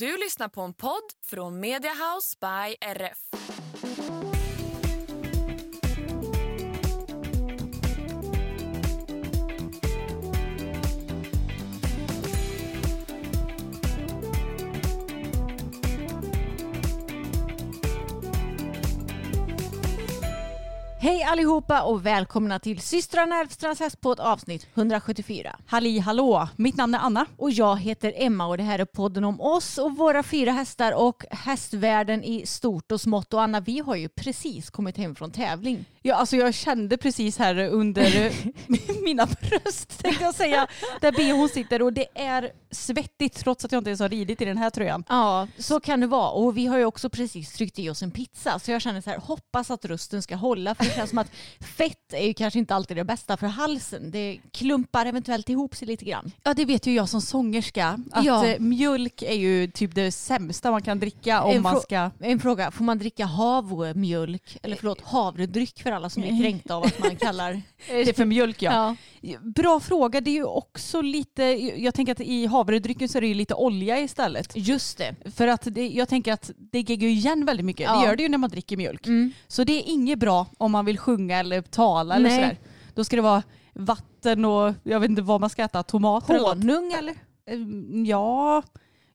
Du lyssnar på en podd från Mediahouse by RF. Hej allihopa och välkomna till systrarna Elfstrands hästpodd avsnitt 174. Halli hallå, mitt namn är Anna. Och jag heter Emma och det här är podden om oss och våra fyra hästar och hästvärlden i stort och smått. Och Anna, vi har ju precis kommit hem från tävling. Ja, alltså jag kände precis här under mina bröst tänkte jag säga, där bhn sitter och det är svettigt trots att jag inte ens har ridit i den här tröjan. Ja, så kan det vara. Och vi har ju också precis tryckt i oss en pizza så jag känner så här, hoppas att rösten ska hålla för det känns som att fett är ju kanske inte alltid det bästa för halsen. Det klumpar eventuellt ihop sig lite grann. Ja, det vet ju jag som sångerska. Att Ja. eh, mjölk är ju typ det sämsta man kan dricka om man ska... En fråga, får man dricka havremjölk, eller förlåt havredryck för alla som blir kränkta av att man kallar Det för mjölk ja. Ja. Bra fråga, det är ju också lite, jag tänker att i havredrycken så är det ju lite olja istället. Just det. För att det, jag tänker att det geggar ju igen väldigt mycket. Ja. Det gör det ju när man dricker mjölk. Mm. Så det är inget bra om man vill sjunga eller tala eller Nej. sådär. Då ska det vara vatten och jag vet inte vad man ska äta, tomater eller. Honung eller? Mm, Ja,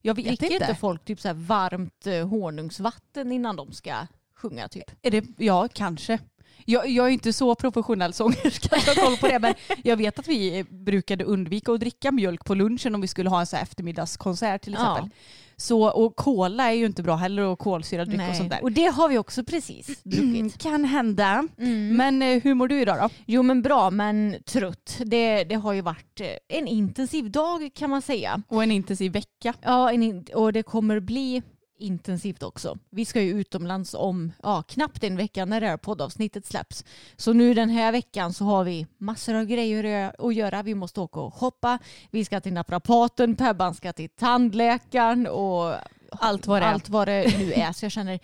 jag vet Dricker inte. inte folk typ så varmt eh, honungsvatten innan de ska sjunga typ? Är det, ja, kanske. Jag, jag är inte så professionell sångerska jag har koll på det men jag vet att vi brukade undvika att dricka mjölk på lunchen om vi skulle ha en så eftermiddagskonsert till Ja. exempel. Så, och cola är ju inte bra heller och kolsyrad dryck och sånt där. Och det har vi också precis druckit. kan hända. Mm. Men eh, hur mår du idag då? Jo men bra men trött. Det, det har ju varit eh, en intensiv dag kan man säga. Och en intensiv vecka. Ja en, och det kommer bli intensivt också. Vi ska ju utomlands om ja, knappt en vecka när det här poddavsnittet släpps. Så nu den här veckan så har vi massor av grejer att göra. Vi måste åka och shoppa. Vi ska till naprapaten, Pebban ska till tandläkaren och Allt vad det allt vad det nu är. Så jag känner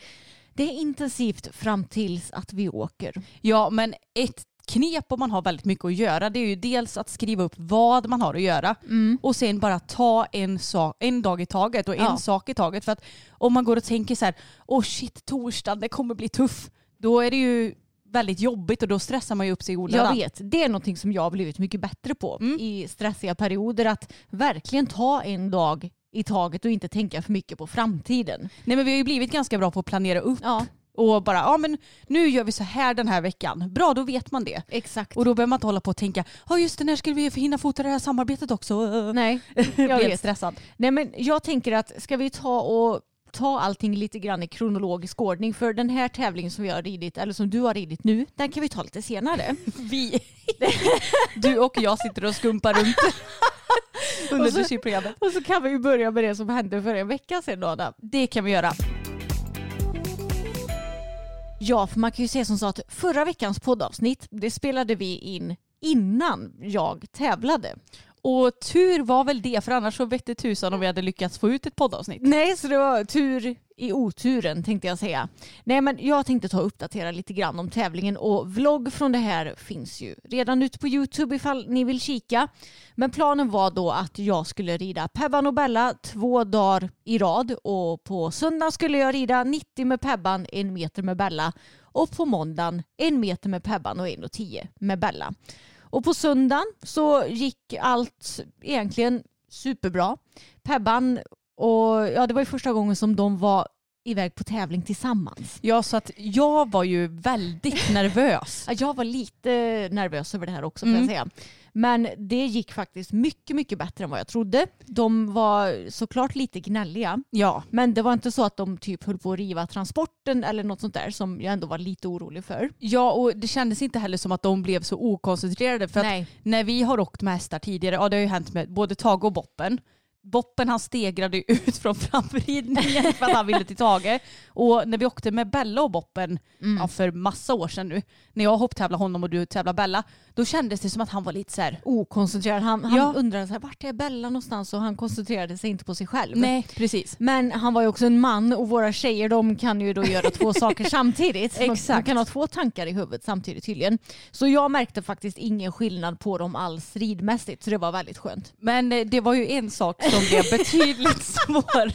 det är intensivt fram tills att vi åker. Ja, men ett knep om man har väldigt mycket att göra det är ju dels att skriva upp vad man har att göra och sen bara ta en, sak, en dag i taget och en Ja. sak i taget. För att om man går och tänker så här, åh shit, torsdagen, det kommer bli tuff. Då är det ju väldigt jobbigt och då stressar man ju upp sig i Jag onödan. vet, det är någonting som jag har blivit mycket bättre på Mm. i stressiga perioder. Att verkligen ta en dag i taget och inte tänka för mycket på framtiden. Nej men vi har ju blivit ganska bra på att planera upp Ja, och bara, ja men nu gör vi så här den här veckan. Bra, då vet man det. exakt. Och då behöver man inte hålla på och tänka, ja just det, när ska vi hinna fota det här samarbetet också? Nej, jag vet. stressad. Nej, men jag tänker att ska vi ta och ta allting lite grann i kronologisk ordning för den här tävlingen som vi har ridit, eller som du har ridit nu, den kan vi ta lite senare. Vi. du och jag sitter och skumpar runt under Och så-. Och så kan vi börja med det som hände för en vecka sedan Adam. Det kan vi göra. Ja, för man kan ju säga som så att förra veckans poddavsnitt, det spelade vi in innan jag tävlade. Och tur var väl det, för annars så vette tusan om vi hade lyckats få ut ett poddavsnitt. Nej, så det var tur i oturen tänkte jag säga. Nej, men jag tänkte ta och uppdatera lite grann om tävlingen och vlogg från det här finns ju redan ute på Youtube ifall ni vill kika. Men planen var då att jag skulle rida Pebban och Bella två dagar i rad och på söndag skulle jag rida 90 med Pebban, en meter med Bella och på måndagen en meter med Pebban och en och tio med Bella. Och på söndagen så gick allt egentligen superbra. Pebban och ja, det var ju första gången som de var iväg på tävling tillsammans. Ja, så att jag var ju väldigt nervös. Ja, Jag var lite nervös över det här också Mm. jag säga. Men det gick faktiskt mycket, mycket bättre än vad jag trodde. De var såklart lite gnälliga. Ja, Men det var inte så att de typ höll på att riva transporten eller något sånt där som jag ändå var lite orolig för. ja, och det kändes inte heller som att de blev så okoncentrerade. För att när vi har åkt med hästar tidigare, ja det har ju hänt med både Tage och Boppen. Boppen han stegrade ut från framridningen för att han ville till Tage. Och när vi åkte med Bella och Boppen ja, för massa år sedan nu, när jag hopptävlade honom och du tävlade Bella, då kändes det som att han var lite så här. Okoncentrerad. Han, han Ja. undrade så här, vart är Bella någonstans och han koncentrerade sig inte på sig själv. Nej, precis. Men han var ju också en man och våra tjejer de kan ju då göra två saker samtidigt. De- De Exakt. kan ha två tankar i huvudet samtidigt tydligen. Så jag märkte faktiskt ingen skillnad på dem alls ridmässigt så det var väldigt skönt. Men eh, det var ju en sak som blev betydligt svårare.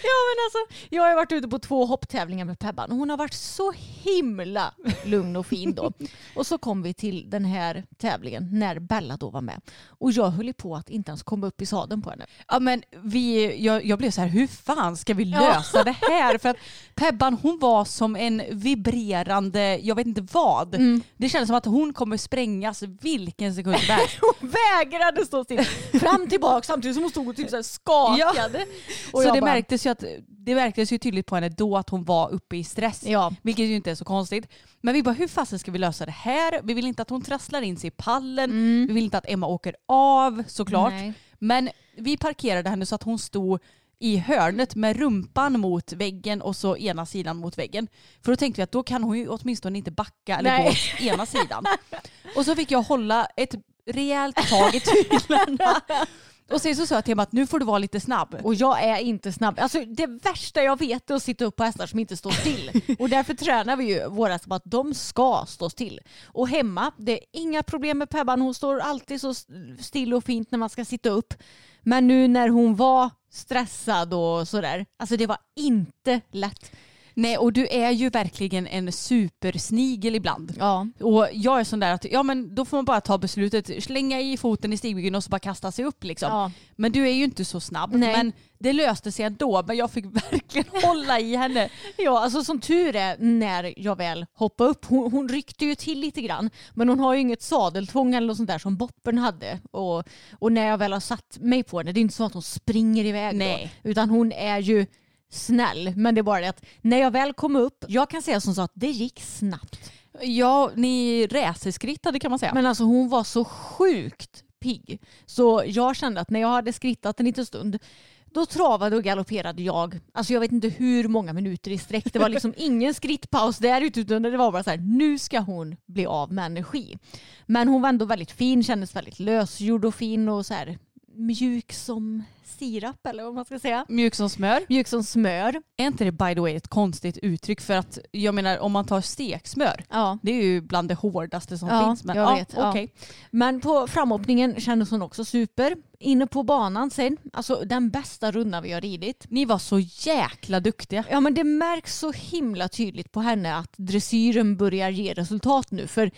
Ja men alltså, jag har varit ute på två hopptävlingar med Pebban och hon har varit så himla lugn och fin då. Och så kom vi till den här tävlingen när Bella då var med. Och jag höll på att inte ens komma upp i sadeln på henne. Ja, men vi, jag, jag blev så här, hur fan ska vi Ja. lösa det här? För att Pebban hon var som en vibrerande, jag vet inte vad. Mm. Det kändes som att hon kommer sprängas vilken sekund som helst. Hon vägrade stå still. Fram tillbaka samtidigt som hon stod och typ så här skakade. Och så det, bara- märktes ju att, det märktes ju tydligt på henne då att hon var uppe i stress. Ja. Vilket ju inte är så konstigt. Men vi bara, hur fasen ska vi lösa det här? Vi vill inte att hon trasslar in sig i pallen. Vi vill inte att Emma åker av såklart. Nej. Men vi parkerade henne så att hon stod i hörnet med rumpan mot väggen och så ena sidan mot väggen. För då tänkte vi att då kan hon ju åtminstone inte backa eller Nej. gå åt ena sidan. Och så fick jag hålla ett rejält tag i tyglarna. Och sen så sa jag till Emma att nu får du vara lite snabb. Och jag är inte snabb. Alltså det värsta jag vet är att sitta upp på hästar som inte står still. Och därför tränar vi ju våra hästar på att de ska stå still. Och hemma, det är inga problem med Pebban. Hon står alltid så still och fint när man ska sitta upp. Men nu när hon var stressad och sådär, alltså det var inte lätt. Nej och du är ju verkligen en supersnigel ibland. Ja. Och jag är sån där att ja men då får man bara ta beslutet, slänga i foten i stigbyggen och så bara kasta sig upp liksom. Ja. Men du är ju inte så snabb. Nej. Men det löste sig ändå. Men jag fick verkligen hålla i henne. Ja, alltså som tur är när jag väl hoppade upp. Hon, hon ryckte ju till lite grann. Men hon har ju inget sadeltvång eller något sånt där som Boppen hade. Och, och när jag väl har satt mig på henne, det är inte så att hon springer iväg Nej. då. Utan hon är ju snäll. Men det är bara det att när jag väl kom upp, jag kan säga som så att det gick snabbt. Ja, ni racerskrittade kan man säga. Men alltså hon var så sjukt pigg. Så jag kände att när jag hade skrittat en liten stund då travade och galopperade jag. Alltså jag vet inte hur många minuter i sträck. Det var liksom ingen skrittpaus där ute utan det var bara så här, nu ska hon bli av med energi. Men hon var ändå väldigt fin, kändes väldigt lösgjord och fin och så här mjuk som sirap eller vad man ska säga. Mjuk som smör. Mjuk som smör. Är inte det by the way ett konstigt uttryck? För att jag menar om man tar steksmör. Ja. Det är ju bland det hårdaste som Ja, finns. Men, jag ja, vet, ja. okej. Men på framåkningen kändes hon också super. Inne på banan sen, alltså den bästa rundan vi har ridit. Ni var så jäkla duktiga. Ja men det märks så himla tydligt på henne att dressyren börjar ge resultat nu. För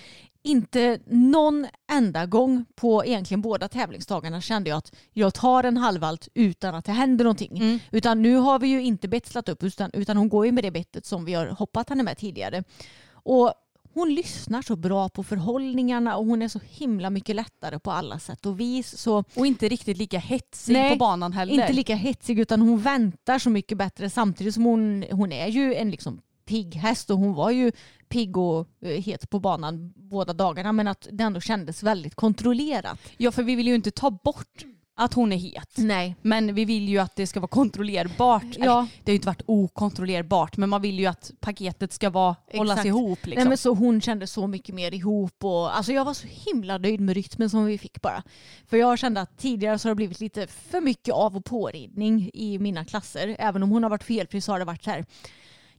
inte någon enda gång på egentligen båda tävlingsdagarna kände jag att jag tar en halvvalt utan att det händer någonting. Mm. Utan nu har vi ju inte betslat upp utan, utan hon går ju med det bettet som vi har hoppat henne med tidigare. Och hon lyssnar så bra på förhållningarna och hon är så himla mycket lättare på alla sätt och vis. Så Och inte riktigt lika hetsig Nej, på banan heller. inte lika hetsig utan hon väntar så mycket bättre samtidigt som hon, hon är ju en liksom pigg häst och hon var ju pigg och eh, het på banan båda dagarna men att det ändå kändes väldigt kontrollerat. Ja för vi vill ju inte ta bort att hon är het. Nej. Men vi vill ju att det ska vara kontrollerbart. Ja. Eller, Det har ju inte varit okontrollerbart men man vill ju att paketet ska vara, hållas ihop. Nej, Liksom. men så hon kände så mycket mer ihop och alltså jag var så himla nöjd med rytmen som vi fick bara. För jag kände att tidigare så har det blivit lite för mycket av och påridning i mina klasser. Även om hon har varit felfri så har det varit så här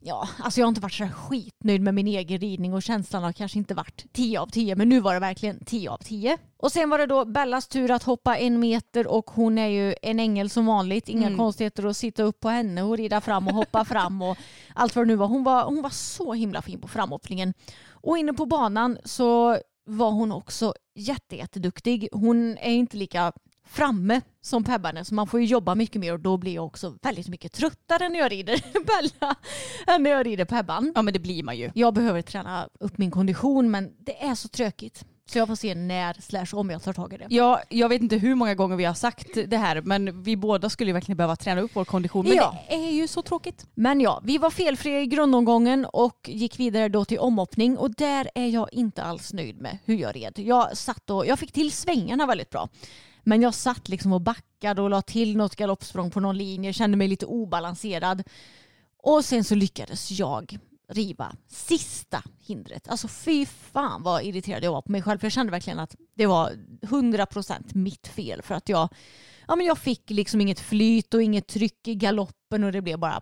Ja, alltså jag har inte varit så skitnöjd med min egen ridning och känslan har kanske inte varit 10 av 10 men nu var det verkligen 10 av 10. Och sen var det då Bellas tur att hoppa en meter och hon är ju en ängel som vanligt. Inga Mm. konstigheter att sitta upp på henne och rida fram och hoppa fram och allt vad det nu var. Hon var, hon var så himla fin på framåkningen. Och inne på banan så var hon också jätte, jätteduktig. Hon är inte lika framme som Pebban är så man får ju jobba mycket mer och då blir jag också väldigt mycket tröttare när jag rider Bella än när jag rider Pebban. Ja men det blir man ju. Jag behöver träna upp min kondition men det är så tråkigt. Så jag får se när slash om jag tar tag i det. Ja, jag vet inte hur många gånger vi har sagt det här men vi båda skulle ju verkligen behöva träna upp vår kondition. Men Ja. det är ju så tråkigt. Men ja, vi var felfria i grundomgången och gick vidare då till omhoppning och där är jag inte alls nöjd med hur jag red. Jag satt och, jag fick till svängarna väldigt bra. Men jag satt liksom och backade och la till något galoppsprång på någon linje, kände mig lite obalanserad. Och sen så lyckades jag riva sista hindret. Alltså fy fan vad irriterad jag var på mig själv. För jag kände verkligen att det var 100% mitt fel. För att jag, ja, men jag fick liksom inget flyt och inget tryck i galoppen och det blev bara...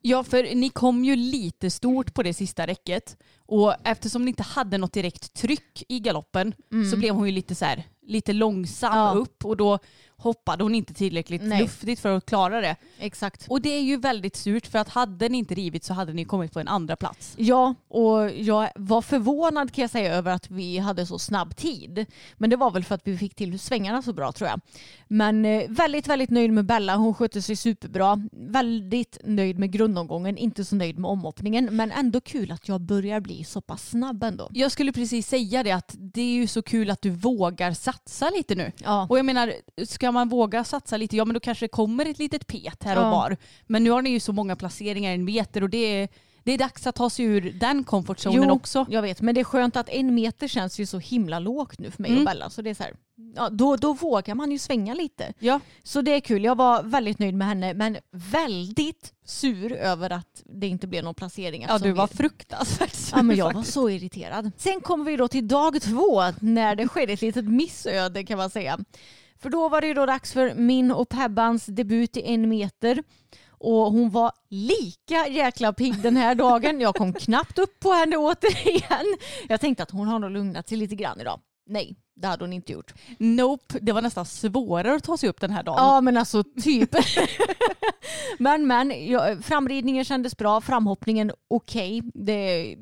Ja, för ni kom ju lite stort på det sista räcket och eftersom ni inte hade något direkt tryck i galoppen så blev hon ju lite så här, lite långsam Ja. upp och då hoppade hon inte tillräckligt Nej. luftigt för att klara det. Exakt. Och det är ju väldigt surt för att hade ni inte rivit så hade ni kommit på en andra plats. Ja, och jag var förvånad kan jag säga över att vi hade så snabb tid. Men det var väl för att vi fick till svängarna så bra tror jag. Men eh, väldigt, väldigt nöjd med Bella. Hon skötte sig superbra. Väldigt nöjd med grundomgången, inte så nöjd med omhoppningen. Men ändå kul att jag börjar bli så pass snabb ändå. Jag skulle precis säga det att det är ju så kul att du vågar satsa lite nu. Ja. Och jag menar, ska man våga satsa lite, ja men då kanske det kommer ett litet pet här och Ja. var. Men nu har ni ju så många placeringar i en meter och det är, det är dags att ta sig ur den komfortzonen också. Jag vet, men det är skönt att en meter känns ju så himla lågt nu för mig Mm. och Bella. Så det är så här, ja, då, då vågar man ju svänga lite. Ja. Så det är kul. Jag var väldigt nöjd med henne men väldigt sur över att det inte blev någon placering. Ja, du var vi- fruktansvärt sur Ja, men jag var faktiskt. så irriterad. Sen kommer vi då till dag två när det skedde ett litet missöde kan man säga. För då var det ju då dags för min och Pebbans debut i en meter. Och hon var lika jäkla pigg den här dagen. Jag kom knappt upp på henne återigen. Jag tänkte att hon har nog lugnat sig lite grann idag. Nej, det hade hon inte gjort. Nope, det var nästan svårare att ta sig upp den här dagen. Ja men alltså typ. men men, ja, framridningen kändes bra, framhoppningen okej. Det,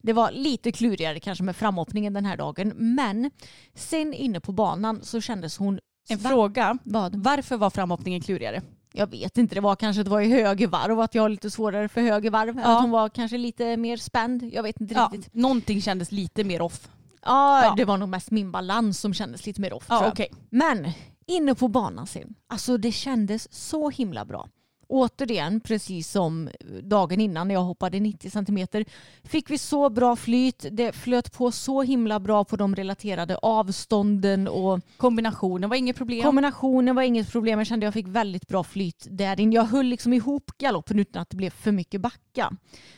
det var lite klurigare kanske med framhoppningen den här dagen. Men sen inne på banan så kändes hon... En Va? fråga, Vad? varför var framhoppningen klurigare? Jag vet inte, det var kanske att det var i höger varv och att jag har lite svårare för höger varv. Ja. Att hon var kanske lite mer spänd. Jag vet inte Ja, riktigt. någonting kändes lite mer off. Ja, Ja. det var nog mest min balans som kändes lite mer off. Ja, okej. Men inne på banan sen, alltså det kändes så himla bra. Återigen, precis som dagen innan när jag hoppade 90 centimeter, fick vi så bra flyt. Det flöt på så himla bra på de relaterade avstånden och Kombinationen var inget problem. kombinationen var inget problem. Jag kände att jag fick väldigt bra flyt där inne. Jag höll liksom ihop galoppen utan att det blev för mycket backa.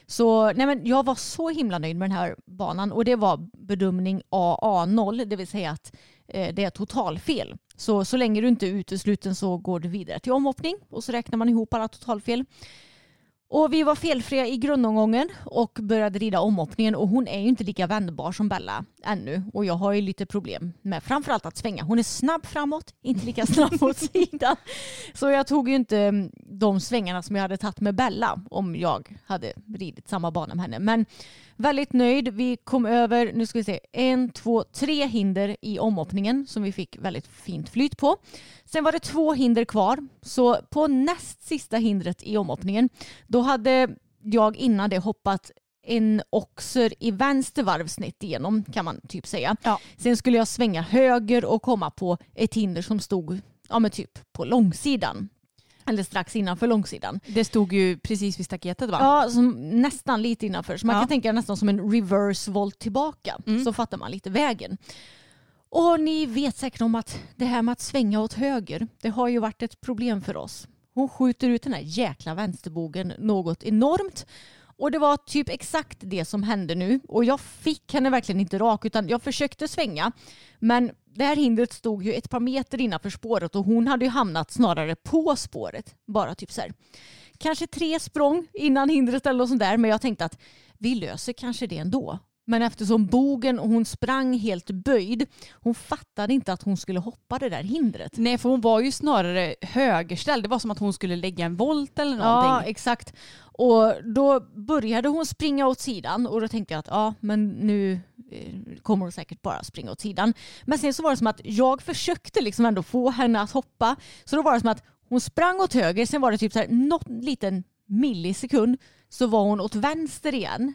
Så nej men, jag var så himla nöjd med den här banan och det var bedömning AA0, det vill säga att Eh, det är totalfel. Så, så länge du inte är utesluten så går du vidare till omhoppning och så räknar man ihop alla totalfel. Och vi var felfria i grundomgången och började rida omhoppningen och hon är ju inte lika vändbar som Bella ännu och jag har ju lite problem med framförallt att svänga. Hon är snabb framåt, inte lika snabb åt sidan. Så jag tog ju inte mm, de svängarna som jag hade tagit med Bella om jag hade ridit samma bana med henne. Men väldigt nöjd. Vi kom över, nu ska vi se, en, två, tre hinder i omhoppningen som vi fick väldigt fint flyt på. Sen var det två hinder kvar. Så på näst sista hindret i omhoppningen då hade jag innan det hoppat en oxer i vänster varvsnitt igenom kan man typ säga. Ja. Sen skulle jag svänga höger och komma på ett hinder som stod ja, men typ på långsidan. Eller strax innanför långsidan. Det stod ju precis vid staketet va? Ja, som nästan lite innanför. Så man Ja. kan tänka nästan som en reverse volt tillbaka. Mm. Så fattar man lite vägen. Och ni vet säkert om att det här med att svänga åt höger, det har ju varit ett problem för oss. Hon skjuter ut den här jäkla vänsterbogen något enormt. Och det var typ exakt det som hände nu. Och jag fick henne verkligen inte rak utan jag försökte svänga. Men det här hindret stod ju ett par meter innanför spåret och hon hade ju hamnat snarare på spåret. Bara typ så här. Kanske tre språng innan hindret eller något sånt där. Men jag tänkte att vi löser kanske det ändå. Men eftersom bogen och hon sprang helt böjd, hon fattade inte att hon skulle hoppa det där hindret. Nej för hon var ju snarare högerställd. Det var som att hon skulle lägga en volt eller Ja, någonting. exakt. Och då började hon springa åt sidan och då tänkte jag att ja, men nu, kommer hon säkert bara springa åt sidan. Men sen så var det som att jag försökte liksom ändå få henne att hoppa. Så då var det som att hon sprang åt höger, sen var det typ så här någon liten millisekund så var hon åt vänster igen.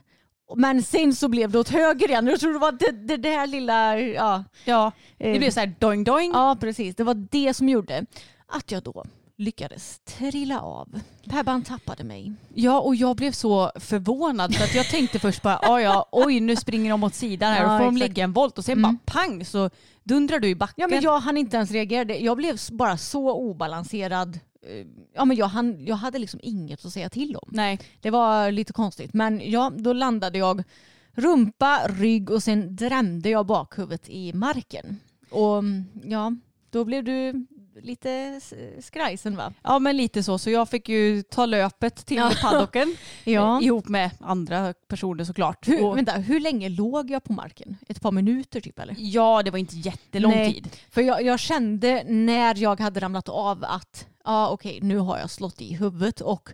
Men sen så blev det åt höger igen. Jag tror det var det, det där lilla, ja. Ja, eh, det blev så här doing doing. Ja precis, det var det som gjorde att jag då lyckades trilla av. Pebban tappade mig. Ja, och jag blev så förvånad för att jag tänkte först bara, ja ja, oj nu springer de åt sidan här Ja, och får de lägga en volt och sen Mm. bara pang så dundrar du i backen. Ja men jag hann inte ens reagera. Jag blev bara så obalanserad. Eh, Ja men jag, hann, jag hade liksom inget att säga till om. Nej, Det var lite konstigt. Men ja, då landade jag rumpa, rygg och sen drämde jag bakhuvudet i marken. Och mm, ja, då blev du lite skrajsen va? ja men lite så. Så jag fick ju ta löpet till Ja. paddocken Ja. ihop med andra personer såklart. Hur, Och, vänta, hur länge låg jag på marken? Ett par minuter typ eller? ja, det var inte jättelång Nej. tid. För jag, jag kände när jag hade ramlat av att ja okej nu har jag slått i huvudet och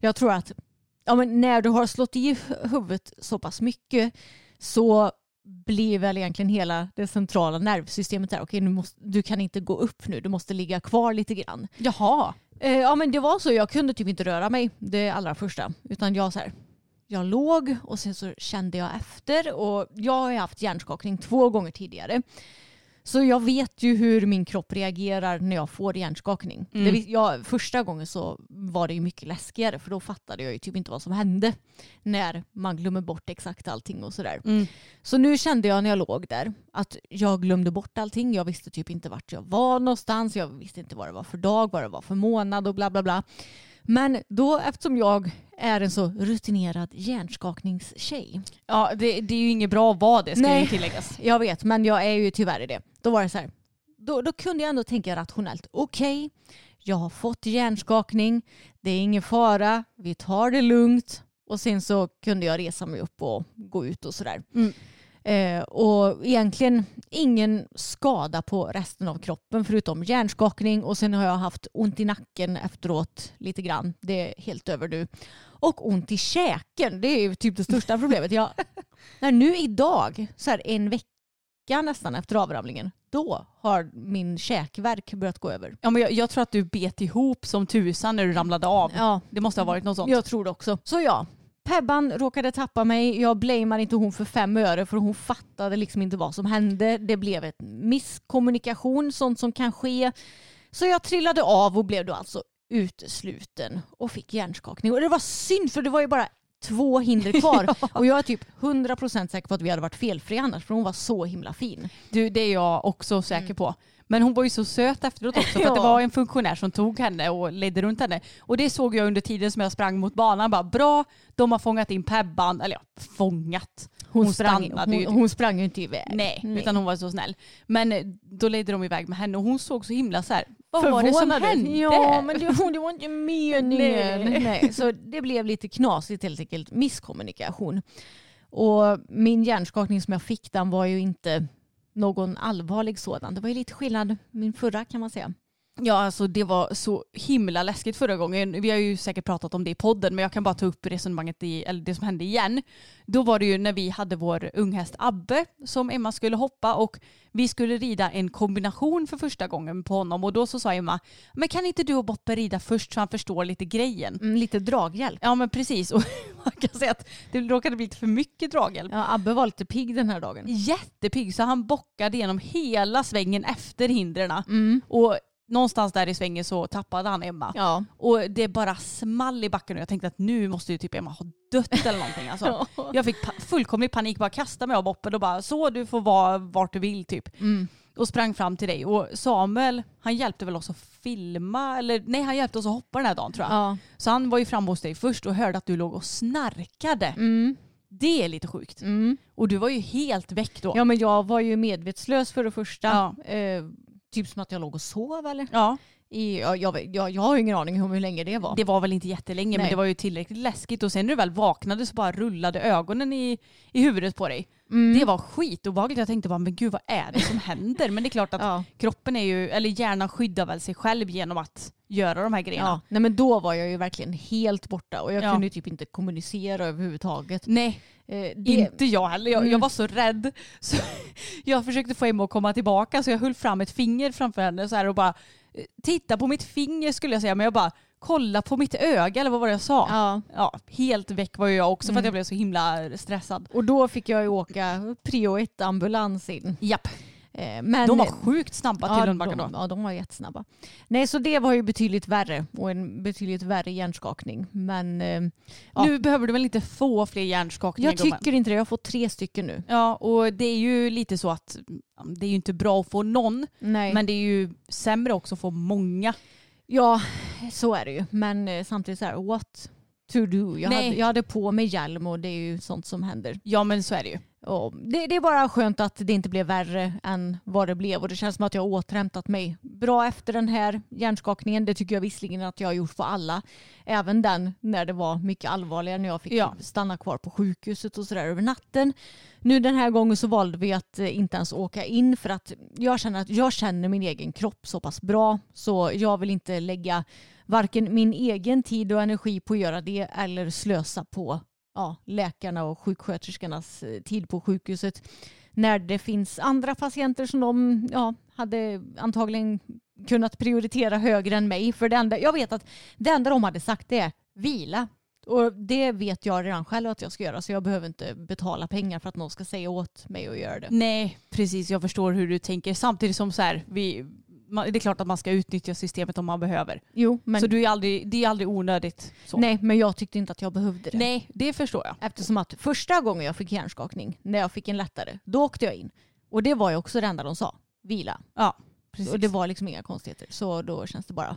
jag tror att ja, men när du har slått i hu- huvudet så pass mycket så blir väl egentligen hela det centrala nervsystemet där. Okej, nu måste, du kan inte gå upp nu, du måste ligga kvar lite grann. Jaha. Eh, ja men det var så, jag kunde typ inte röra mig det allra första. Utan jag så här, jag låg och sen så kände jag efter och jag har ju haft hjärnskakning två gånger tidigare. Så jag vet ju hur min kropp reagerar när jag får hjärnskakning. Mm. Det, jag, första gången så var det ju mycket läskigare för då fattade jag ju typ inte vad som hände. När man glömmer bort exakt allting och sådär. Mm. Så nu kände jag när jag låg där att jag glömde bort allting. Jag visste typ inte vart jag var någonstans. Jag visste inte vad det var för dag, vad det var för månad och bla bla bla. Men då eftersom jag är en så rutinerad hjärnskakningstjej. Ja, det, det är ju inget bra att vara det ska Nej. ju tilläggas. Jag vet, men jag är ju tyvärr i det. Då var det så här. Då, då kunde jag ändå tänka rationellt. Okej, jag har fått hjärnskakning. Det är ingen fara. Vi tar det lugnt. Och sen så kunde jag resa mig upp och gå ut och sådär. Mm. Eh, och egentligen ingen skada på resten av kroppen förutom hjärnskakning och sen har jag haft ont i nacken efteråt lite grann. Det är helt över nu. Och ont i käken, det är ju typ det största problemet. Jag, när nu idag, så här en vecka nästan efter avramlingen, då har min käkvärk börjat gå över. Ja, men jag, jag tror att du bet ihop som tusan när du ramlade av. Ja, Det måste ha varit något sånt. jag tror det också. Så ja, Pebban råkade tappa mig. Jag blamear inte hon för fem öre för hon fattade liksom inte vad som hände. Det blev ett misskommunikation, sånt som kan ske. Så jag trillade av och blev då alltså utesluten och fick hjärnskakning. Och det var synd för det var ju bara två hinder kvar. Och jag är typ 100% säker på att vi hade varit felfria annars för hon var så himla fin. Du, det är jag också säker på. Men hon var ju så söt efteråt också för att det var en funktionär som tog henne och ledde runt henne. Och det såg jag under tiden som jag sprang mot banan. Bara, bra, de har fångat in Pebban. Eller ja, fångat. Hon, sprang, stannade hon, ju. hon sprang ju inte iväg. Nej, utan hon var så snäll. Men eh, då ledde de iväg med henne och hon såg så himla så här. Vad var det som hände? Ja, men det, det var inte meningen. Nej. Nej. så det blev lite knasigt helt enkelt. Misskommunikation. Och min hjärnskakning som jag fick den var ju inte någon allvarlig sådan. Det var ju lite skillnad min förra kan man säga. Ja, alltså det var så himla läskigt förra gången. Vi har ju säkert pratat om det i podden, men jag kan bara ta upp resonemanget i, eller det som hände igen. Då var det ju när vi hade vår unghäst Abbe som Emma skulle hoppa och vi skulle rida en kombination för första gången på honom och då så sa Emma, men kan inte du och Boppe rida först så han förstår lite grejen? Mm, lite draghjälp. Ja men precis och man kan säga att det råkade bli lite för mycket draghjälp. Ja, Abbe var lite pigg den här dagen. Jättepigg så han bockade genom hela svängen efter hindren Mm. och någonstans där i svängen så tappade han Emma. Ja. Och det bara small i backen och jag tänkte att nu måste ju typ Emma ha dött eller någonting. Alltså. Jag fick pa- fullkomlig panik, bara kastade mig av boppen och bara så du får vara vart du vill typ. Mm. Och sprang fram till dig. Och Samuel, han hjälpte väl oss att filma, eller nej han hjälpte oss att hoppa den här dagen tror jag. Ja. Så han var ju framme hos dig först och hörde att du låg och snarkade. Mm. Det är lite sjukt. Mm. Och du var ju helt väck då. ja men jag var ju medvetslös för det första. Ja. Eh, typ som att jag låg och sov eller? ja. I, ja, jag, jag, jag har ingen aning om hur länge det var. Det var väl inte jättelänge Nej. men det var ju tillräckligt läskigt och sen när du väl vaknade så bara rullade ögonen i, i huvudet på dig. Mm. Det var skitobehagligt. Jag tänkte bara men gud vad är det som händer? Men det är klart att ja. kroppen är ju, eller hjärnan skyddar väl sig själv genom att göra de här grejerna. Ja, nej men då var jag ju verkligen helt borta och jag Ja. kunde ju typ inte kommunicera överhuvudtaget. Nej, Eh, det, inte jag heller. Jag, Mm. jag var så rädd. Så jag försökte få Emma att komma tillbaka så jag höll fram ett finger framför henne så här och bara titta på mitt finger skulle jag säga men jag bara kolla på mitt öga eller vad var det jag sa? ja. Ja, helt väck var jag också för att Mm. jag blev så himla stressad. Och då fick jag ju åka prio 1 ambulans in. Japp, men, de var sjukt snabba till ja, Lundbacka då. ja, de var jättesnabba. Nej, så det var ju betydligt värre och en betydligt värre hjärnskakning. Men eh, ja. Nu behöver du väl inte få fler hjärnskakningar jag tycker inte det. Jag har fått tre stycken nu. Ja, och det är ju lite så att ja, det är ju inte bra att få någon, Nej. men det är ju sämre också att få många. Ja, så är det ju. Men eh, samtidigt så här, what to do? Jag Nej. hade, jag hade på mig hjälm och det är ju sånt som händer. Ja, men så är det ju. Och det, det är bara skönt att det inte blev värre än vad det blev och det känns som att jag har återhämtat mig bra efter den här hjärnskakningen. Det tycker jag visserligen att jag har gjort för alla. Även den när det var mycket allvarligare när jag fick Ja. stanna kvar på sjukhuset och sådär över natten. Nu den här gången så valde vi att eh, inte ens åka in för att jag känner att jag känner min egen kropp så pass bra så jag vill inte lägga varken min egen tid och energi på att göra det eller slösa på ja, läkarna och sjuksköterskornas eh, tid på sjukhuset när det finns andra patienter som de ja, hade antagligen kunnat prioritera högre än mig. För det enda, jag vet att det enda de hade sagt det är vila. Och det vet jag redan själv att jag ska göra så jag behöver inte betala pengar för att någon ska säga åt mig att göra det. Nej, precis. Jag förstår hur du tänker. Samtidigt som så här, vi, det är klart att man ska utnyttja systemet om man behöver. Jo, men, så du är aldrig, det är aldrig onödigt. Så. nej, men jag tyckte inte att jag behövde det. Nej, det förstår jag. Eftersom att första gången jag fick hjärnskakning, när jag fick en lättare, då åkte jag in. Och det var ju också det enda de sa, vila. Ja, precis. Och det var liksom inga konstigheter. Så då känns det bara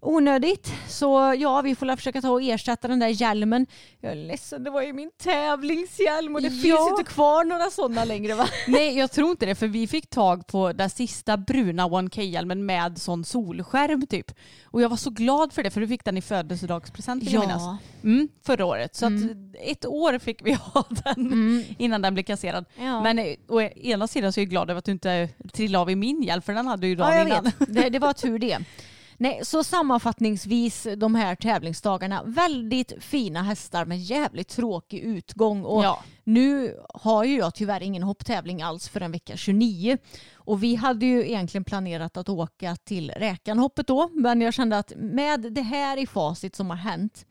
onödigt. Så ja, vi får försöka ta och ersätta den där hjälmen. Jag är ledsen, det var ju min tävlingshjälm och det Ja. finns inte kvar några sådana längre va? Nej, jag tror inte det. För vi fick tag på den sista bruna 1K-hjälmen med sån solskärm typ. Och jag var så glad för det för du fick den i födelsedagspresent vill jag minnas. Mm, förra året. Så Mm. att ett år fick vi ha den innan den blev kasserad. Ja. Men eh, å ena sidan så är jag glad över att du inte trillade av i min hjälp för den hade du ju dagen Ja, jag innan. Det, det var tur det. Nej, så sammanfattningsvis de här tävlingsdagarna, väldigt fina hästar med jävligt tråkig utgång. Och Ja. Nu har ju jag tyvärr ingen hopptävling alls för en vecka 29 och vi hade ju egentligen planerat att åka till Räkanhoppet då men jag kände att med det här i facit som har hänt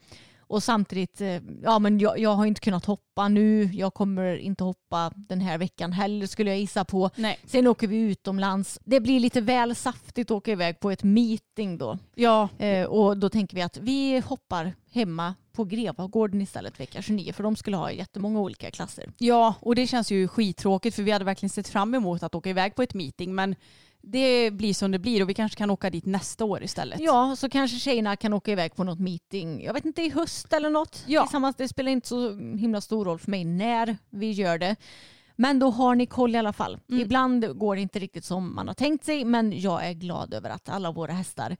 och samtidigt, eh, ja men jag, jag har inte kunnat hoppa nu, jag kommer inte hoppa den här veckan heller skulle jag gissa på. Nej. Sen åker vi utomlands. Det blir lite väl saftigt att åka iväg på ett meeting då. Ja, Eh, och då tänker vi att vi hoppar hemma på Grevagården istället vecka 29 för de skulle ha jättemånga olika klasser. Ja, och det känns ju skittråkigt för vi hade verkligen sett fram emot att åka iväg på ett meeting men det blir som det blir och vi kanske kan åka dit nästa år istället. Ja, så kanske tjejerna kan åka iväg på något meeting, jag vet inte i höst eller något. Ja. Tillsammans, det spelar inte så himla stor roll för mig när vi gör det. Men då har ni koll i alla fall. Mm. Ibland går det inte riktigt som man har tänkt sig men jag är glad över att alla våra hästar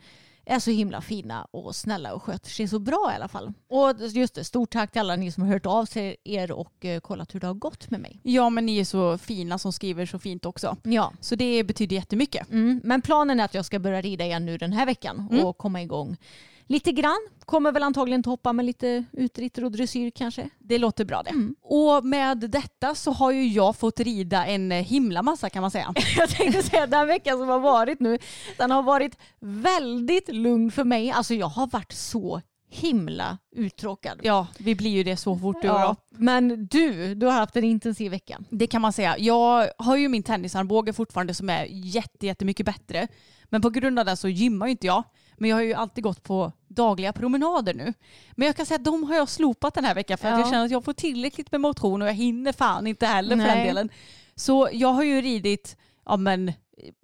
är så himla fina och snälla och sköter sig så bra i alla fall. Och just det, stort tack till alla ni som har hört av sig er och eh, kollat hur det har gått med mig. Ja, men ni är så fina som skriver så fint också. Ja, Så det betyder jättemycket. Mm, men planen är att jag ska börja rida igen nu den här veckan Mm. och komma igång lite grann. Kommer väl antagligen inte hoppa med lite utritter och dressyr kanske. Det låter bra det. Mm. Och med detta så har ju jag fått rida en himla massa kan man säga. Jag tänkte säga den veckan som har varit nu, den har varit väldigt lugn för mig. Alltså jag har varit så himla uttråkad. Ja, vi blir ju det så fort du. Ja, men du, du har haft en intensiv vecka. Det kan man säga. Jag har ju min tennisarmbåge fortfarande som är jätte, jättemycket bättre. Men på grund av det så gymmar ju inte jag. Men jag har ju alltid gått på dagliga promenader nu. Men jag kan säga att de har jag slopat den här veckan för att Ja. jag känner att jag får tillräckligt med motion och jag hinner fan inte heller för den Nej. delen. Så jag har ju ridit ja, men,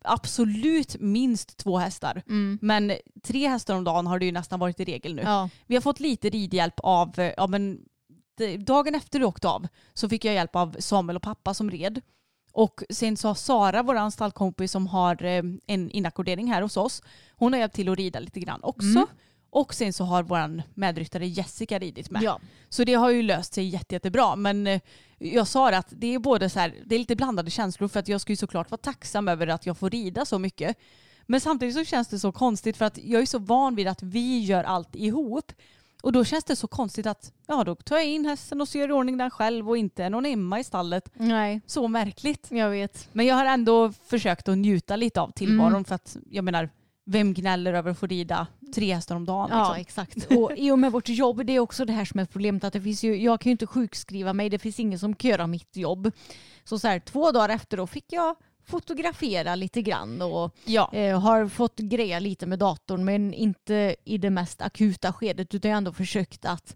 absolut minst två hästar. Men tre hästar om dagen har det ju nästan varit i regel nu. Ja. Vi har fått lite ridhjälp av, eh, ja men det- dagen efter du åkte av så fick jag hjälp av Samuel och pappa som red. Och sen så har Sara, vår stallkompis som har eh, en inackordering här hos oss, hon har hjälpt till att rida lite grann också. Mm. Och sen så har vår medryttare Jessica ridit med. Ja. Så det har ju löst sig jätte, jättebra. Men eh, jag sa det att det är både så här, det är lite blandade känslor för att jag ska ju såklart vara tacksam över att jag får rida så mycket. Men samtidigt så känns det så konstigt för att jag är så van vid att vi gör allt ihop. Och då känns det så konstigt att ja, då tar jag in hästen och så gör i ordning den själv och inte någon Emma i stallet. Nej, Så märkligt. jag vet. Men jag har ändå försökt att njuta lite av tillvaron Mm. för att jag menar, vem gnäller över att få rida tre hästar om dagen? Ja, Liksom? exakt. Och i och med vårt jobb, det är också det här som är problemet. Att det finns ju, jag kan ju inte sjukskriva mig, det finns ingen som kan göra mitt jobb. Så, så här, två dagar efter då fick jag fotografera lite grann och Ja. eh, har fått greja lite med datorn men inte i det mest akuta skedet utan jag har ändå försökt att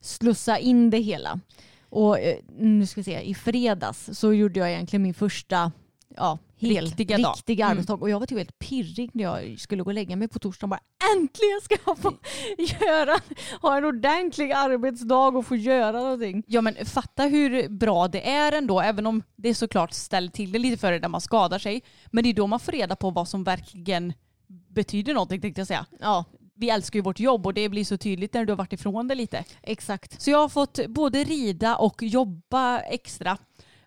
slussa in det hela. Och eh, nu ska vi se, i fredags så gjorde jag egentligen min första ja, hel, Riktiga dag. riktiga Mm. arbetsdag och jag var typ helt pirrig när jag skulle gå och lägga mig på torsdagen. Bara, äntligen ska jag få göra, ha en ordentlig arbetsdag och få göra någonting. Ja men fatta hur bra det är ändå, även om det såklart ställer till det lite för det när man skadar sig. Men det är då man får reda på vad som verkligen betyder någonting tänkte jag säga. Ja, Vi älskar ju vårt jobb och det blir så tydligt när du har varit ifrån det lite. exakt. Så jag har fått både rida och jobba extra.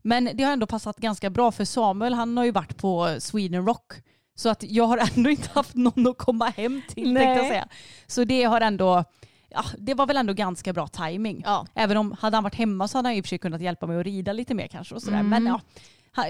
Men det har ändå passat ganska bra för Samuel han har ju varit på Sweden Rock. Så att jag har ändå inte haft någon att komma hem till tänkte jag Nej. säga. Så det har ändå, ja, det var väl ändå ganska bra timing. Ja. Även om hade han varit hemma så hade han i och för sig kunnat hjälpa mig att rida lite mer kanske. Och sådär. Mm. Men ja,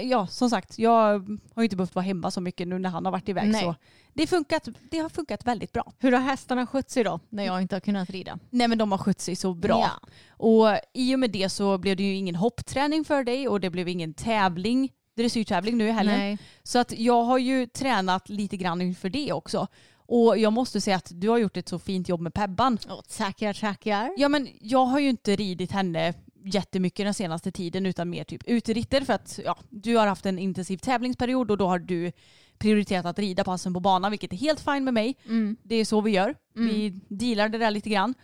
ja, som sagt, jag har ju inte behövt vara hemma så mycket nu när han har varit iväg. Nej. Så det, funkat, det har funkat väldigt bra. Hur har hästarna skött sig då när jag inte har kunnat rida? Nej men de har skött sig så bra. Ja. Och i och med det så blev det ju ingen hoppträning för dig och det blev ingen tävling, dressyrtävling nu i helgen. Nej. Så att jag har ju tränat lite grann inför det också. Och jag måste säga att du har gjort ett så fint jobb med Pebban. Åh, tackar, tackar. Ja men jag har ju inte ridit henne jättemycket den senaste tiden utan mer typ uteritter för att ja, du har haft en intensiv tävlingsperiod och då har du prioriterat att rida passen på banan vilket är helt fine med mig. Mm. Det är så vi gör. Vi dealar det där lite grann.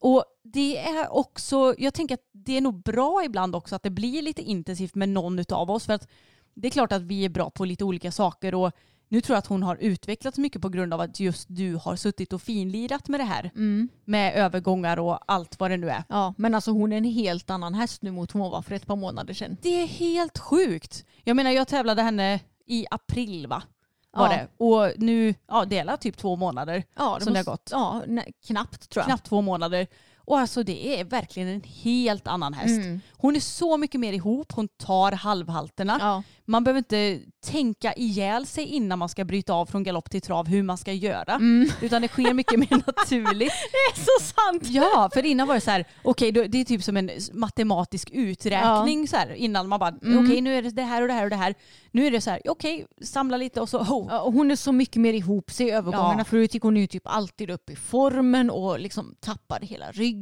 Och det är också, jag tänker att det är nog bra ibland också att det blir lite intensivt med någon av oss för att det är klart att vi är bra på lite olika saker och nu tror jag att hon har utvecklats mycket på grund av att just du har suttit och finlirat med det här. Mm. Med övergångar och allt vad det nu är. Ja, men alltså hon är en helt annan häst nu mot hon var för ett par månader sedan. Det är helt sjukt. Jag menar jag tävlade henne i april va? Var Ja. det. Och nu, ja det är typ två månader Ja, som det har gått. Ja, nej, knappt tror jag. Knappt två månader. Och alltså det är verkligen en helt annan häst. Mm. Hon är så mycket mer ihop, hon tar halvhalterna. Ja. Man behöver inte tänka ihjäl sig innan man ska bryta av från galopp till trav hur man ska göra. Mm. Utan det sker mycket mer naturligt. Det är så sant! Ja, för innan var det så här, okej då- det är typ som en matematisk uträkning så här, innan man bara, Mm. okej nu är det det här och det här och det här. Nu är det så här, okej samla lite och så, oh. Ja, hon är så mycket mer ihop sig i övergångarna. Ja. Förut gick hon ju typ alltid upp i formen och liksom tappade hela ryggen.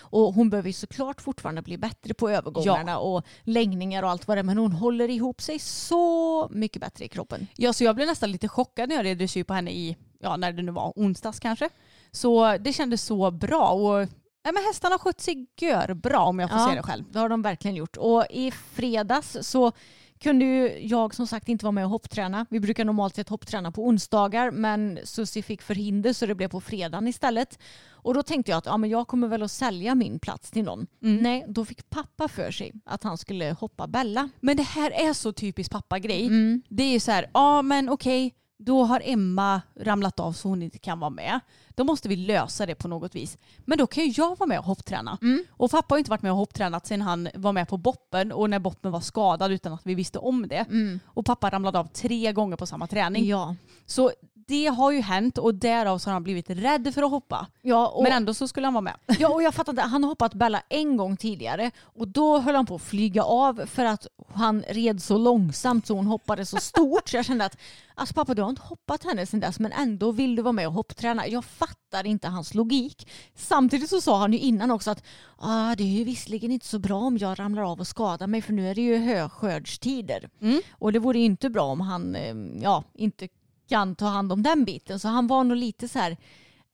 Och hon behöver ju såklart fortfarande bli bättre på övergångarna och längningar och allt vad det är. Men hon håller ihop sig så mycket bättre i kroppen. Ja, så jag blev nästan lite chockad när jag red dressyr på henne i, ja när det nu var, onsdags kanske. Så det kändes så bra och nej, men hästarna har skött sig gör bra om jag får Ja. säga det själv. Det har de verkligen gjort. Och i fredags så kunde ju jag som sagt inte vara med och hoppträna. Vi brukar normalt sett hoppträna på onsdagar men Susie fick förhinder så det blev på fredagen istället. Och då tänkte jag att ja, men jag kommer väl att sälja min plats till någon. Mm. Nej, då fick pappa för sig att han skulle hoppa Bella. Men det här är så typiskt pappagrej. Mm. Det är ju så här, ja men okej, då har Emma ramlat av så hon inte kan vara med. Då måste vi lösa det på något vis. Men då kan ju jag vara med och hoppträna. Mm. Och pappa har inte varit med och hopptränat sedan han var med på Boppen och när Boppen var skadad utan att vi visste om det. Mm. Och pappa ramlade av tre gånger på samma träning. Ja. Så det har ju hänt och därav så har han blivit rädd för att hoppa. Ja, och, Men ändå så skulle han vara med. ja, och jag fattar inte. Han har hoppat Bella en gång tidigare och då höll han på att flyga av för att han red så långsamt så hon hoppade så stort. Så jag kände att alltså pappa du har inte hoppat henne sedan dess men ändå vill du vara med och hoppträna. Jag fattar inte hans logik. Samtidigt så sa han ju innan också att ah, det är ju visserligen inte så bra om jag ramlar av och skadar mig för nu är det ju höskördstider. Mm. Och det vore inte bra om han eh, ja, inte kan ta hand om den biten. Så han var nog lite så här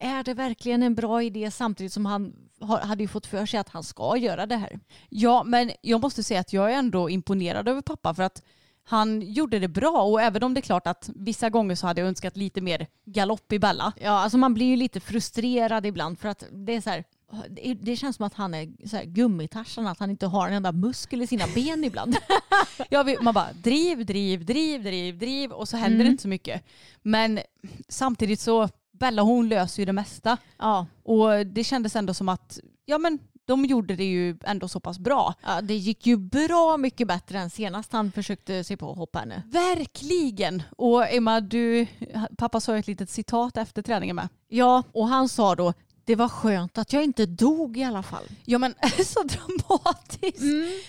är det verkligen en bra idé samtidigt som han hade ju fått för sig att han ska göra det här? Ja men jag måste säga att jag är ändå imponerad över pappa för att han gjorde det bra och även om det är klart att vissa gånger så hade jag önskat lite mer galopp i Bella. Ja, alltså man blir ju lite frustrerad ibland för att det är så här, det- känns som att han är så här gummitarsan, att han inte har en enda muskel i sina ben ibland. Ja, vi- man bara driv, driv, driv, driv, driv och så händer Mm. det inte så mycket. Men samtidigt så, Bella hon löser ju det mesta. Ja, Och det kändes ändå som att, ja men de gjorde det ju ändå så pass bra. ja, det gick ju bra mycket bättre än senast han försökte sig på att hoppa henne. Verkligen! Och Emma, du, pappa sa ju ett litet citat efter träningen med. Ja, och han sa då det var skönt att jag inte dog i alla fall. Ja men så dramatiskt.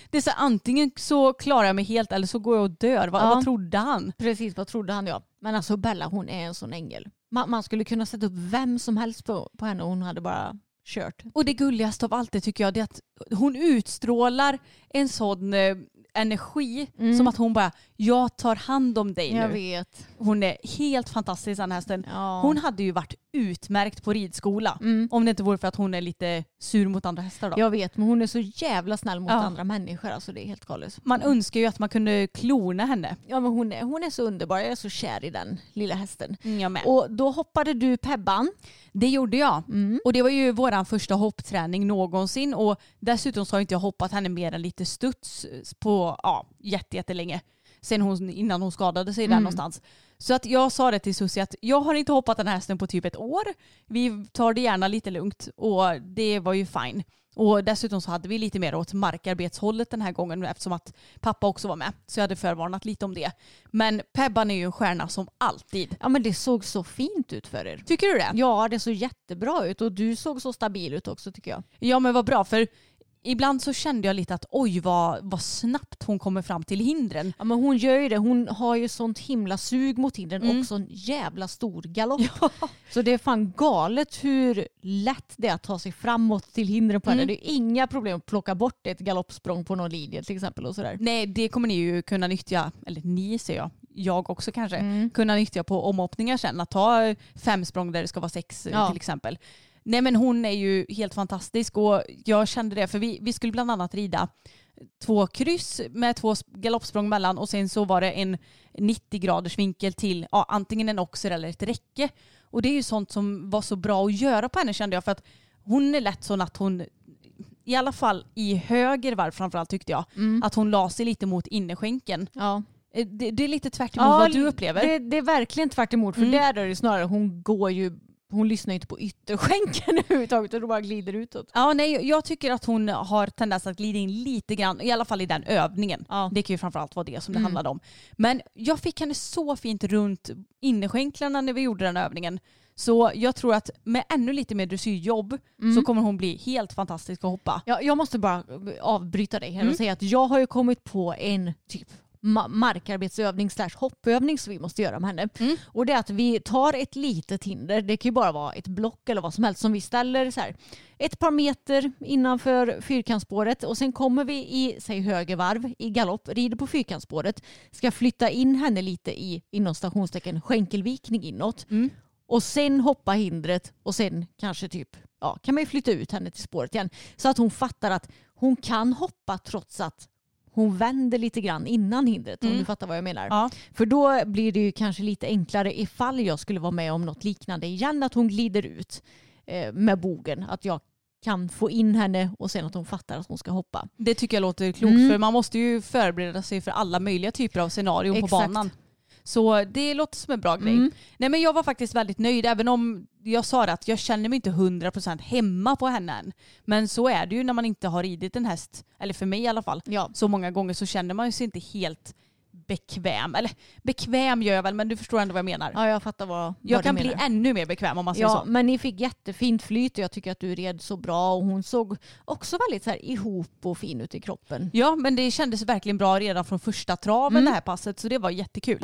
Det är så antingen så klarar jag mig helt eller så går jag och dör. Vad, Ja. vad trodde han? Precis, vad trodde han ja. Men alltså Bella hon är en sån ängel. Man, man skulle kunna sätta upp vem som helst på, på henne och hon hade bara kört. Och det gulligaste av allt det tycker jag det är att hon utstrålar en sån eh, energi Mm. som att hon bara, jag tar hand om dig Jag nu. vet. Hon är helt fantastisk den hästen. Ja. Hon hade ju varit utmärkt på ridskola. Mm. Om det inte vore för att hon är lite sur mot andra hästar då. Jag vet, men hon är så jävla snäll mot Ja. andra människor. Alltså det är helt galet. Man önskar ju att man kunde klona henne. Ja, men hon, är, hon är så underbar. Jag är så kär i den lilla hästen. Jag med. Och då hoppade du Pebban. Det gjorde jag. Mm. Och det var ju våran första hoppträning någonsin och dessutom så har inte jag hoppat henne mer än lite studs på ja, jätte, jättelänge. Sen hon, innan hon skadade sig där Mm. någonstans. Så att jag sa det till Susie att jag har inte hoppat den här hästen på typ ett år. Vi tar det gärna lite lugnt och det var ju fine. Och dessutom så hade vi lite mer åt markarbetshållet den här gången eftersom att pappa också var med. Så jag hade förvarnat lite om det. Men Pebban är ju en stjärna som alltid. Ja, men det såg så fint ut för er. Tycker du det? Ja, det såg jättebra ut och du såg så stabil ut också tycker jag. Ja men vad bra för ibland så kände jag lite att oj vad, vad snabbt hon kommer fram till hindren. Ja, men hon gör ju det. Hon har ju sånt himla sug mot hindren Mm. och sån jävla stor galopp. Så det är fan galet hur lätt det är att ta sig framåt till hindren på henne. Mm. Det är inga problem att plocka bort ett galoppsprång på någon linje till exempel och sådär. Nej det kommer ni ju kunna nyttja, eller ni ser jag, jag också kanske, Mm. kunna nyttja på omhoppningar sen. Att ta fem språng där det ska vara sex Ja. till exempel. Nej men hon är ju helt fantastisk och jag kände det för vi, vi skulle bland annat rida två kryss med två sp- galoppsprång mellan och sen så var det en 90 graders vinkel till ja, antingen en oxer eller ett räcke. Och det är ju sånt som var så bra att göra på henne kände jag för att hon är lätt så att hon i alla fall i höger varv framförallt tyckte jag, att hon la sig lite mot innerskänken. Ja. Eh, Det, det är lite tvärt emot vad du upplever. Det, det är verkligen tvärt emot, för Mm. där är det snarare hon går ju hon lyssnar inte på ytterskänken överhuvudtaget utan bara glider utåt. Ja, nej, jag tycker att hon har tendens att glida in lite grann, i alla fall i den övningen. Ja. Det kan ju framförallt vara det som det Mm. handlade om. Men jag fick henne så fint runt innerskänklarna när vi gjorde den övningen. Så jag tror att med ännu lite mer dressyrjobb Mm. så kommer hon bli helt fantastisk att hoppa. Ja, jag måste bara avbryta dig här Mm. och säga att jag har ju kommit på en typ ma- markarbetsövning slash hoppövning som vi måste göra med henne. Mm. Och det är att vi tar ett litet hinder, det kan ju bara vara ett block eller vad som helst som vi ställer så här, ett par meter innanför fyrkantsspåret och sen kommer vi i säg höger varv i galopp, rider på fyrkantsspåret, ska flytta in henne lite i inom stationstecken skänkelvikning inåt Mm. och sen hoppa hindret och sen kanske typ ja, kan man ju flytta ut henne till spåret igen. Så att hon fattar att hon kan hoppa trots att hon vänder lite grann innan hindret om Mm. du fattar vad jag menar. Ja. För då blir det ju kanske lite enklare ifall jag skulle vara med om något liknande igen att hon glider ut eh, med bogen. Att jag kan få in henne och sen att hon fattar att hon ska hoppa. Det tycker jag låter klokt Mm. för man måste ju förbereda sig för alla möjliga typer av scenarion på Exakt. banan. Så det låter som en bra grej. Mm. Nej men jag var faktiskt väldigt nöjd även om jag sa att jag känner mig inte 100% hemma på henne än. Men så är det ju när man inte har ridit en häst, eller för mig i alla fall, Ja. så många gånger så känner man ju sig inte helt bekväm. Eller bekväm gör jag väl men du förstår ändå vad jag menar. ja, jag fattar vad, jag vad kan bli ännu mer bekväm om man säger Ja, så. men ni fick jättefint flyt och jag tycker att du red så bra och hon såg också väldigt så här ihop och fin ut i kroppen. Ja men det kändes verkligen bra redan från första traven Mm. det här passet så det var jättekul.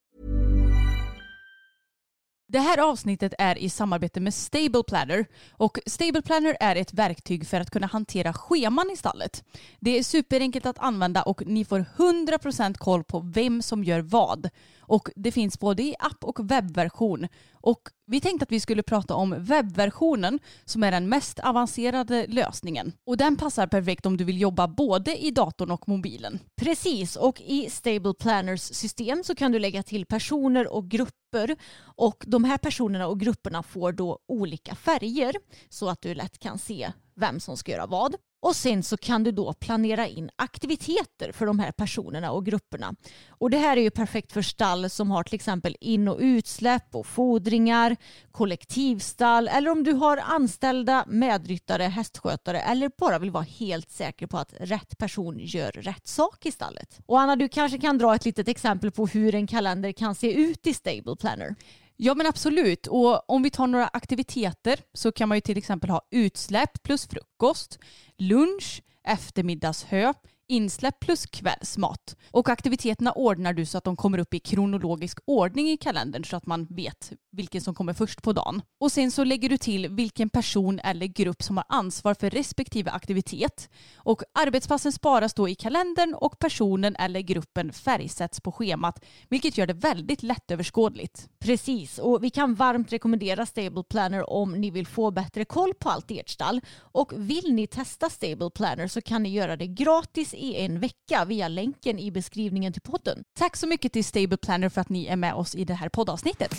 Det här avsnittet är i samarbete med Stable Planner och Stable Planner är ett verktyg för att kunna hantera scheman i stallet. Det är superenkelt att använda och ni får 100% koll på vem som gör vad. Och det finns både i app och webbversion. Och vi tänkte att vi skulle prata om webbversionen som är den mest avancerade lösningen. Och den passar perfekt om du vill jobba både i datorn och mobilen. Precis, och i Stable Planners system så kan du lägga till personer och grupper och de här personerna och grupperna får då olika färger så att du lätt kan se vem som ska göra vad. Och sen så kan du då planera in aktiviteter för de här personerna och grupperna. Och det här är ju perfekt för stall som har till exempel in och utsläpp och fodringar, kollektivstall eller om du har anställda medryttare, hästskötare eller bara vill vara helt säker på att rätt person gör rätt sak i stallet. Och Anna, du kanske kan dra ett litet exempel på hur en kalender kan se ut i Stable Planner. Ja men absolut. Och om vi tar några aktiviteter så kan man ju till exempel ha utsläpp plus frukost, lunch, eftermiddagshö, insläpp plus kvällsmat. Och aktiviteterna ordnar du så att de kommer upp i kronologisk ordning i kalendern så att man vet vilken som kommer först på dagen. Och sen så lägger du till vilken person eller grupp som har ansvar för respektive aktivitet. Och arbetspassen sparas då i kalendern och personen eller gruppen färgsätts på schemat vilket gör det väldigt lättöverskådligt. Precis, och vi kan varmt rekommendera Stable Planner om ni vill få bättre koll på allt i ert stall. Och vill ni testa Stable Planner så kan ni göra det gratis i en vecka via länken i beskrivningen till podden. Tack så mycket till Stable Planner för att ni är med oss i det här poddavsnittet.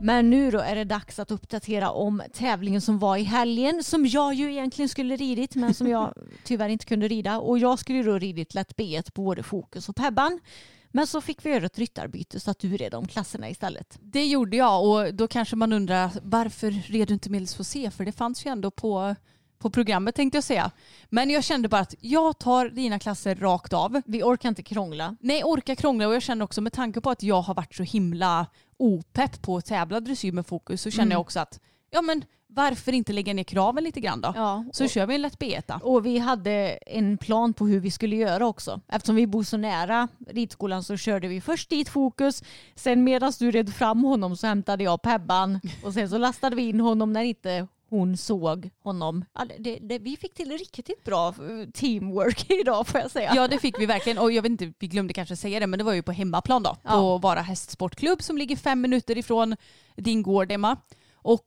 Men nu då är det dags att uppdatera om tävlingen som var i helgen som jag ju egentligen skulle ridit men som jag tyvärr inte kunde rida. Och jag skulle då ridit lätt B1 på både Fokus och Pebban. Men så fick vi göra ett ryttarbyte så att du red de klasserna istället. Det gjorde jag och då kanske man undrar varför red du inte medels C? För det fanns ju ändå på, på programmet tänkte jag säga. Men jag kände bara att jag tar dina klasser rakt av. Vi orkar inte krångla. Nej, orkar krångla och jag känner också med tanke på att jag har varit så himla opepp på att tävla dressyr med fokus så känner Mm. jag också att ja men varför inte lägga ner kraven lite grann då? Ja, Så och- kör vi en lätt beta. Och vi hade en plan på hur vi skulle göra också. Eftersom vi bor så nära ridskolan så körde vi först dit fokus. Sen medan du red fram honom så hämtade jag Pebban. Och sen så lastade vi in honom när inte hon såg honom. Det, det, vi fick till riktigt bra eh, teamwork idag får jag säga. Ja det fick vi verkligen och jag vet inte, vi glömde kanske säga det men det var ju på hemmaplan då. På Ja. Vara hästsportklubb som ligger fem minuter ifrån din gård Emma. Och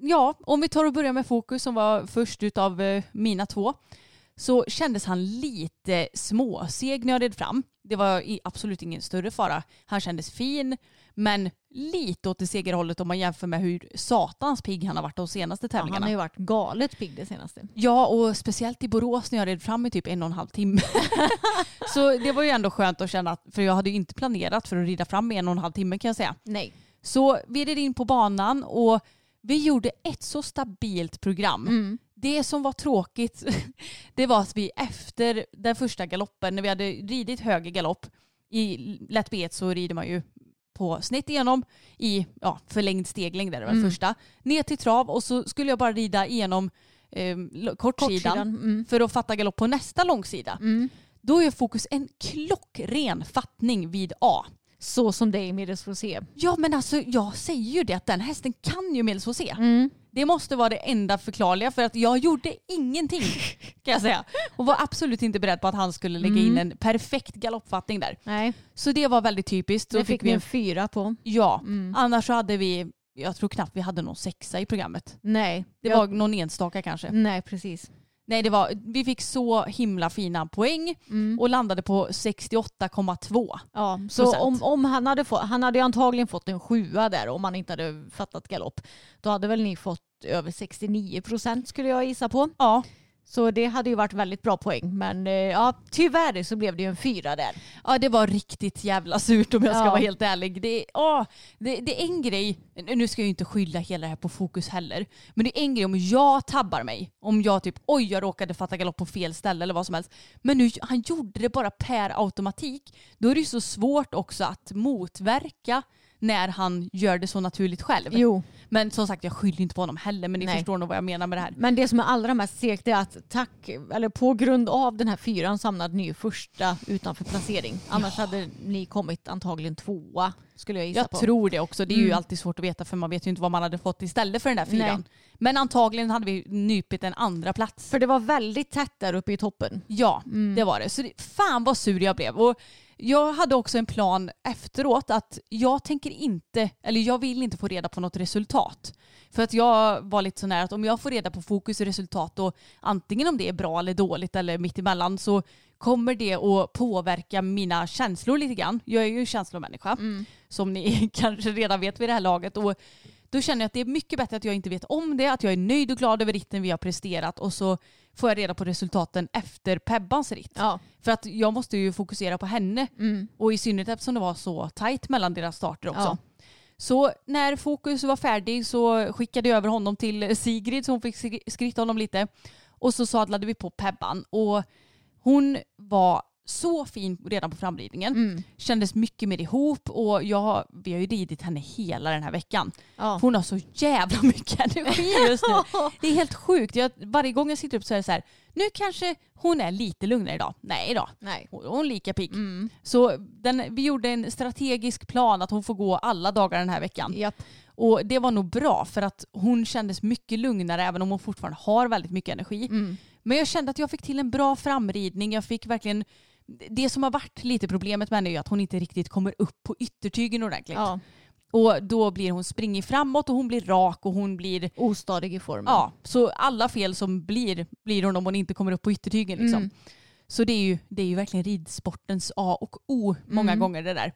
ja, om vi tar och börjar med Fokus som var först utav eh, mina två så kändes han lite småseg när jag red fram. Det var absolut ingen större fara. Han kändes fin men lite åt det segare hållet om man jämför med hur satans pigg han har varit de senaste Ja, tävlingarna. han har ju varit galet pigg det senaste. Ja, och speciellt i Borås när jag red fram i typ en och en halv timme. så det var ju ändå skönt att känna, för jag hade ju inte planerat för att rida fram i en och en halv timme kan jag säga. Nej. Så vi red in på banan och vi gjorde ett så stabilt program. Mm. Det som var tråkigt det var att vi efter den första galoppen, när vi hade ridit höger galopp, i lätt B1 så rider man ju på snett igenom i ja, förlängd steglängd där det var Mm. första. Ner till trav och så skulle jag bara rida igenom eh, kortsidan, Kortsidan. Mm. för att fatta galopp på nästa långsida. Mm. Då är fokus en klockren fattning vid A. Så som det är i medelsforsé. Ja men alltså jag säger ju det att den hästen kan ju medels C. Mm. Det måste vara det enda förklarliga för att jag gjorde ingenting kan jag säga. Och var absolut inte beredd på att han skulle lägga in en perfekt galoppfattning där. Nej, Så det var väldigt typiskt. Då det fick vi en fyra på. Ja, Mm. annars så hade vi, jag tror knappt vi hade någon sexa i programmet. Nej, Det jag- var någon enstaka kanske. Nej, precis. Nej, det var, vi fick så himla fina poäng Mm. och landade på 68,2. Ja, så om, om han hade fått, han hade antagligen fått en sjua där om han inte hade fattat galopp. Då hade väl ni fått över 69 procent skulle jag gissa på. Ja, Så det hade ju varit väldigt bra poäng. Men eh, ja, tyvärr så blev det ju en fyra där. Ja det var riktigt jävla surt om jag ska Ja. vara helt ärlig. Det, åh, det, det är en grej, nu ska jag ju inte skylla hela det här på fokus heller, men det är en grej om jag tabbar mig. Om jag typ oj jag råkade fatta galopp på fel ställe eller vad som helst. Men nu, han gjorde det bara per automatik. Då är det ju så svårt också att motverka när han gör det så naturligt själv. Jo, Men som sagt jag skyller inte på honom heller men ni Nej. förstår nog vad jag menar med det här. men det som är allra mest segt är att tack, eller på grund av den här fyran så hamnade ni första utanför placering. Annars hade ni kommit antagligen tvåa skulle jag gissa Jag på. tror det också. Det är ju Mm. alltid svårt att veta för man vet ju inte vad man hade fått istället för den där fyran. Nej. Men antagligen hade vi nypit en andra plats. För det var väldigt tätt där uppe i toppen. Ja, Mm. det var det. Så det, fan vad sur jag blev. Och jag hade också en plan efteråt att jag tänker inte, eller jag vill inte få reda på något resultat. För att jag var lite sån här att om jag får reda på fokus och resultat och antingen om det är bra eller dåligt eller mittemellan så kommer det att påverka mina känslor lite grann. Jag är ju känslomänniska som ni kanske redan vet vid det här laget. Och då känner jag att det är mycket bättre att jag inte vet om det, att jag är nöjd och glad över ritten vi har presterat och så får jag reda på resultaten efter Pebbans ritt. Ja. För att jag måste ju fokusera på henne Mm. och i synnerhet eftersom det var så tajt mellan deras starter också. Ja. Så när fokus var färdig så skickade jag över honom till Sigrid så hon fick skri- skritta honom lite. Och så sadlade vi på Pebban och hon var så fin redan på framridningen. Mm. Kändes mycket mer ihop och jag, vi har ju ridit henne hela den här veckan. Ja. Hon har så jävla mycket energi just nu. Det är helt sjukt. Jag, varje gång jag sitter upp så är det så här, nu kanske hon är lite lugnare idag. Nej då. Nej. Hon hon är lika pigg. Mm. Så den, vi gjorde en strategisk plan att hon får gå alla dagar den här veckan. Japp. Och det var nog bra för att hon kändes mycket lugnare även om hon fortfarande har väldigt mycket energi. Mm. Men jag kände att jag fick till en bra framridning. Jag fick verkligen det som har varit lite problemet med henne är att hon inte riktigt kommer upp på yttertygen ordentligt. Ja. Och då blir hon springig framåt och hon blir rak och hon blir Ostadig i formen. Ja, så alla fel som blir, blir hon om hon inte kommer upp på yttertygen. Liksom. Mm. Så det är, ju, det är ju verkligen ridsportens A och O många Mm. gånger det där.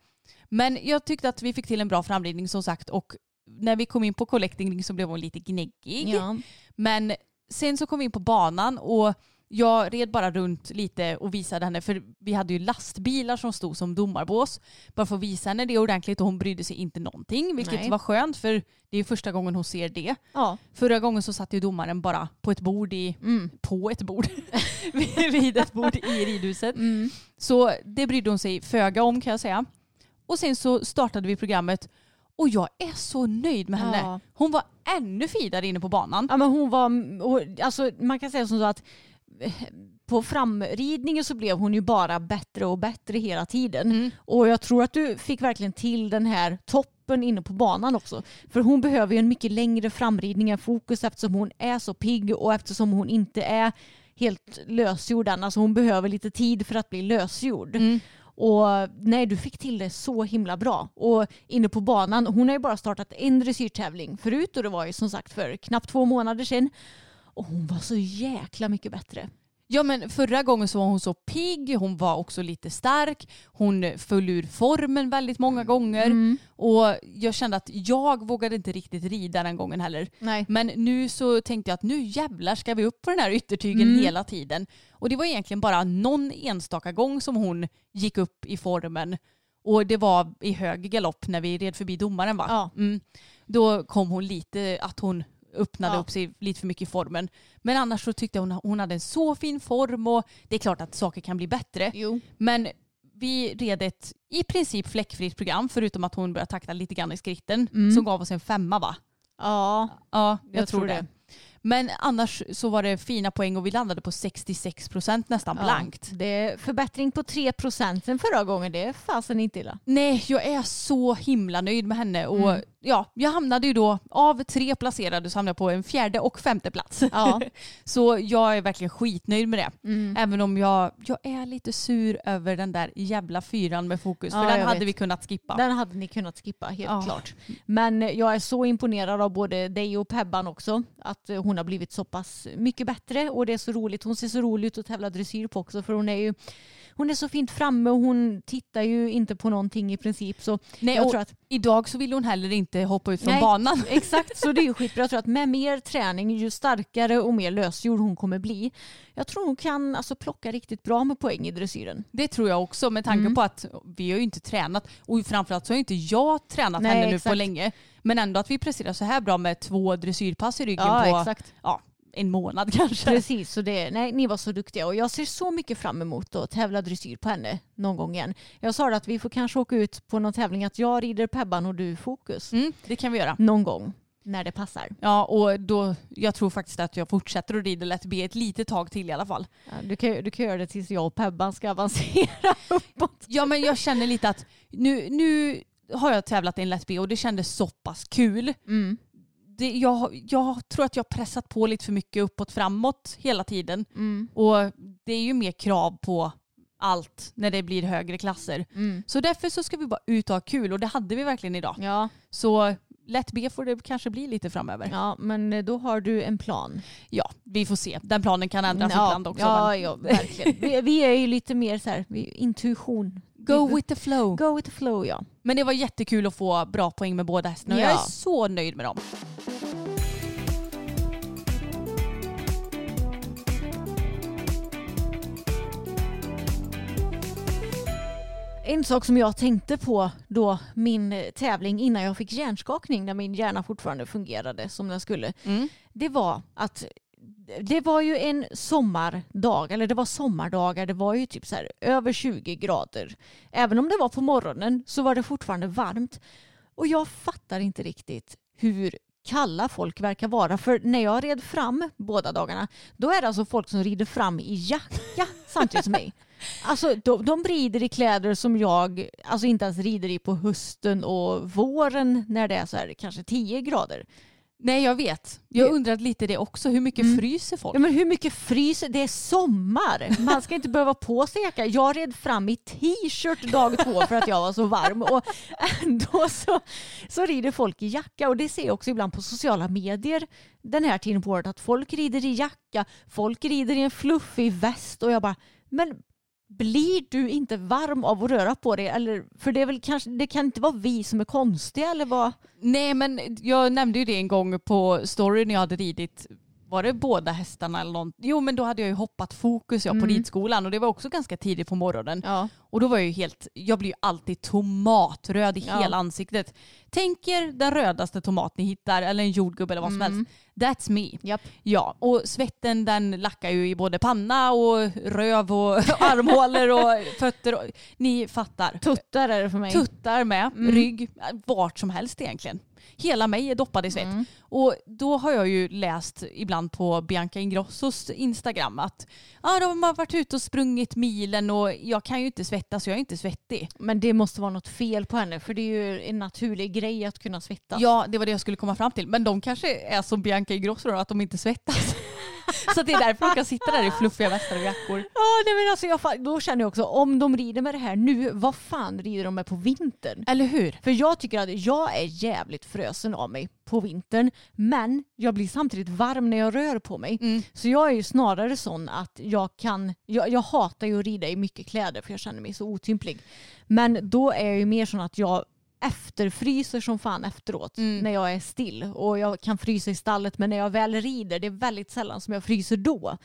Men jag tyckte att vi fick till en bra framridning som sagt och när vi kom in på collecting så blev hon lite gnäggig. Ja. Men sen så kom vi in på banan och jag red bara runt lite och visade henne, för vi hade ju lastbilar som stod som domarbås. Bara för att visa henne det ordentligt och hon brydde sig inte någonting, vilket Nej. var skönt för det är första gången hon ser det. ja. Förra gången så satt ju domaren bara på ett bord i, Mm. på ett bord, vid ett bord i ridhuset. Mm. Så det brydde hon sig föga om kan jag säga. Och sen så startade vi programmet och jag är så nöjd med henne. Ja. Hon var ännu finare inne på banan. Ja men hon var, alltså man kan säga som så att på framridningen så blev hon ju bara bättre och bättre hela tiden. Mm. Och jag tror att du fick verkligen till den här toppen inne på banan också. För hon behöver ju en mycket längre framridning än fokus eftersom hon är så pigg och eftersom hon inte är helt lösgjord än. Alltså hon behöver lite tid för att bli lösgjord. Mm. Och nej, du fick till det så himla bra. Och inne på banan, hon har ju bara startat en dressyrtävling förut och det var ju som sagt för knappt två månader sedan. Och hon var så jäkla mycket bättre. Ja men förra gången så var hon så pigg, hon var också lite stark, hon föll ur formen väldigt många gånger Mm. och jag kände att jag vågade inte riktigt rida den gången heller. Nej. Men nu så tänkte jag att nu jävlar ska vi upp på den här yttertygen Mm. hela tiden. Och det var egentligen bara någon enstaka gång som hon gick upp i formen. Och det var i hög galopp när vi red förbi domaren va? Ja. Mm. Då kom hon lite, att hon öppnade Ja. upp sig lite för mycket i formen. Men annars så tyckte jag hon, hon hade en så fin form och det är klart att saker kan bli bättre. Jo. Men vi red ett i princip fläckfritt program förutom att hon började takta lite grann i skritten Mm. som gav oss en femma va? Ja, Ja, jag, Jag tror, det. det. Men annars så var det fina poäng och vi landade på 66 procent nästan blankt. Ja, det är förbättring på 3 procent sen förra gången. Det är fasen inte illa. Nej, jag är så himla nöjd med henne och Mm. Ja, jag hamnade ju då av tre placerade så hamnade jag på en fjärde och femte plats. Ja. så jag är verkligen skitnöjd med det. Mm. Även om jag, jag är lite sur över den där jävla fyran med fokus. Ja, för den hade vet. vi kunnat skippa. Den hade ni kunnat skippa, helt Ja. klart. Men jag är så imponerad av både dig och Pebban också. Att hon har blivit så pass mycket bättre och det är så roligt. Hon ser så rolig ut att tävla dressyr på också för hon är ju hon är så fint framme och hon tittar ju inte på någonting i princip. Så Nej, jag tror att Idag så vill hon heller inte hoppa ut från Nej. banan. Exakt, så det är ju skitbra. Jag tror att med mer träning, ju starkare och mer lösgjord hon kommer bli, jag tror hon kan alltså, plocka riktigt bra med poäng i dressyren. Det tror jag också med tanke Mm. på att vi har ju inte tränat och framförallt så har ju inte jag tränat Nej, henne nu på exakt. länge. Men ändå att vi presterar så här bra med två dressyrpass i ryggen Ja, på exakt. Ja, en månad kanske. Precis, så det, nej, ni var så duktiga och jag ser så mycket fram emot att tävla dressyr på henne någon gång igen. Jag sa att vi får kanske åka ut på någon tävling att jag rider Pebban och du Fokus. Mm, det kan vi göra. Någon gång när det passar. Ja, och då, jag tror faktiskt att jag fortsätter att rida Let Be ett litet tag till i alla fall. Ja, du, kan, du kan göra det tills jag och Pebban ska avancera uppåt. Ja, men jag känner lite att nu, nu har jag tävlat i en Let Be och det kändes så pass kul. Mm. Det, jag, jag tror att jag har pressat på lite för mycket uppåt framåt hela tiden. Mm. Och det är ju mer krav på allt när det blir högre klasser. Mm. Så därför så ska vi bara ut och ha kul och det hade vi verkligen idag. Ja, Så lätt B får det kanske bli lite framöver. Ja. ja, men då har du en plan. vi får se. Den planen kan ändras ja, ibland också. Ja, men ja verkligen. Vi, vi är ju lite mer så här, intuition. Go with the flow. Go with the flow ja. Men det var jättekul att få bra poäng med båda hästarna Ja. jag är så nöjd med dem. En sak som jag tänkte på då min tävling innan jag fick hjärnskakning när min hjärna fortfarande fungerade som den skulle. Mm. Det var att det var ju en sommardag, eller det var sommardagar, det var ju typ så här över 20 grader. Även om det var på morgonen så var det fortfarande varmt. Och jag fattar inte riktigt hur kalla folk verkar vara. För när jag red fram båda dagarna, då är det alltså folk som rider fram i jacka samtidigt som mig. Alltså de, de rider i kläder som jag alltså inte ens rider i på hösten och våren när det är så här kanske 10 grader. Nej jag vet. Jag undrat lite det också. Hur mycket Mm. fryser folk? Ja, men hur mycket fryser? Det är sommar. Man ska inte behöva på sig jacka. Jag red fram i t-shirt dag två för att jag var så varm. Och ändå så, så rider folk i jacka. Och det ser jag också ibland på sociala medier den här tiden på året. Att folk rider i jacka, folk rider i en fluffig väst. Och jag bara, men blir du inte varm av att röra på dig? Eller, för det, är väl kanske, det kan inte vara vi som är konstiga eller vad? Nej men jag nämnde ju det en gång på story när jag hade ridit var det båda hästarna eller något? Jo men då hade jag ju hoppat fokus jag på Mm. ridskolan och det var också ganska tidigt på morgonen. Ja. Och då var jag ju helt, jag blir ju alltid tomatröd i Ja. hela ansiktet. Tänk er den rödaste tomat ni hittar eller en jordgubbe eller vad som Mm. helst. That's me. Japp. Ja, och svetten den lackar ju i både panna och röv och armhålor och fötter. Och, ni fattar. Tuttar är det för mig. Tuttar med, Mm. rygg, vart som helst egentligen. Hela mig är doppad i svett. Mm. Och då har jag ju läst ibland på Bianca Ingrossos Instagram att ah, de har varit ute och sprungit milen och jag kan ju inte svettas, jag är inte svettig. Men det måste vara något fel på henne för det är ju en naturlig grej att kunna svettas. Ja, det var det jag skulle komma fram till. Men de kanske är som Bianca Ingrosso då, att de inte svettas. Så det är därför de kan sitta där i fluffiga västar och jackor. Ja, nej, men alltså jag, då känner jag också om de rider med det här nu, vad fan rider de med på vintern? Eller hur? För jag tycker att jag är jävligt frösen av mig på vintern men jag blir samtidigt varm när jag rör på mig. Mm. Så jag är ju snarare sån att jag kan, jag, jag hatar ju att rida i mycket kläder för jag känner mig så otymplig. Men då är jag ju mer sån att jag efterfryser som fan efteråt Mm. när jag är still. Och jag kan frysa i stallet men när jag väl rider det är väldigt sällan som jag fryser då.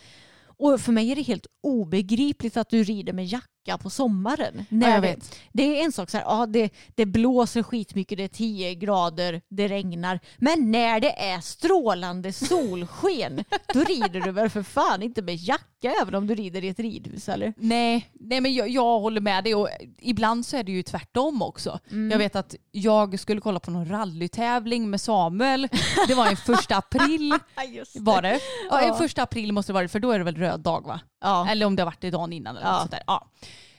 Och för mig är det helt obegripligt att du rider med jacka på sommaren. När jag det- vet. Det är en sak så här, ja, det, det blåser skitmycket, det är 10 grader, det regnar. Men när det är strålande solsken, då rider du väl för fan inte med jacka även om du rider i ett ridhus eller? Nej, nej men jag, jag håller med dig och ibland så är det ju tvärtom också. Jag vet att jag skulle kolla på någon rallytävling med Samuel. Det var en första april var det. Ja, en Ja. första april måste det vara för då är det väl röd dag va? Ja. Eller om det har varit det dagen innan eller Ja. något sånt där. Ja.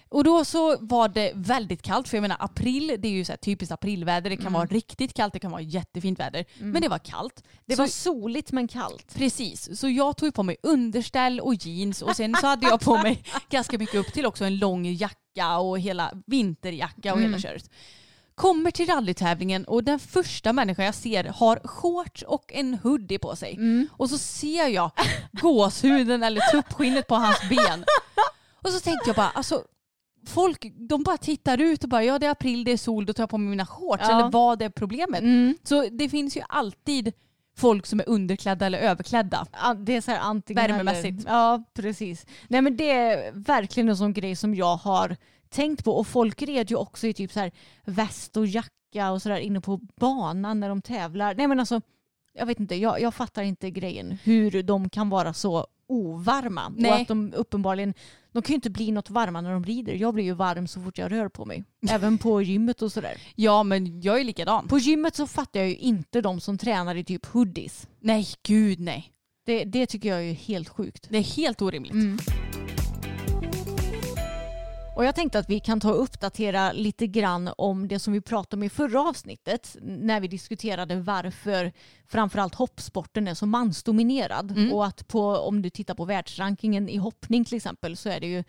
Och då så var det väldigt kallt för jag menar april det är ju så här typiskt aprilväder. Det kan vara riktigt kallt, det kan vara jättefint väder. Men det var kallt. Det Så- var soligt men kallt. Precis, så jag tog på mig underställ och jeans och sen så hade jag på mig ganska mycket upp till också en lång jacka och hela vinterjacka och hela köret. Kommer till rallytävlingen och den första människan jag ser har shorts och en hoodie på sig. Och så ser jag gåshuden eller tuppskinnet på hans ben. Och så tänkte jag bara, alltså folk de bara tittar ut och bara ja det är april, det är sol, då tar jag på mig mina shorts. Ja. Eller vad är problemet? Mm. Så det finns ju alltid folk som är underklädda eller överklädda. Det är så här antingen Värmemässigt. Eller. Ja, precis. Nej men det är verkligen en sån grej som jag har tänkt på. Och folk red ju också i typ så här väst och jacka och sådär inne på banan när de tävlar. Nej men alltså, jag vet inte, jag, jag fattar inte grejen. Hur de kan vara så ovarma. Nej. Och att de uppenbarligen, de kan ju inte bli något varma när de rider. Jag blir ju varm så fort jag rör på mig. Även på gymmet och sådär. Ja men jag är likadan. På gymmet så fattar jag ju inte de som tränar i typ hoodies. Nej gud nej. Det, det tycker jag är helt sjukt. Det är helt orimligt. Mm. Och jag tänkte att vi kan ta och uppdatera lite grann om det som vi pratade om i förra avsnittet när vi diskuterade varför framförallt hoppsporten är så mansdominerad. Mm. Och att på, om du tittar på världsrankingen i hoppning till exempel så är det ju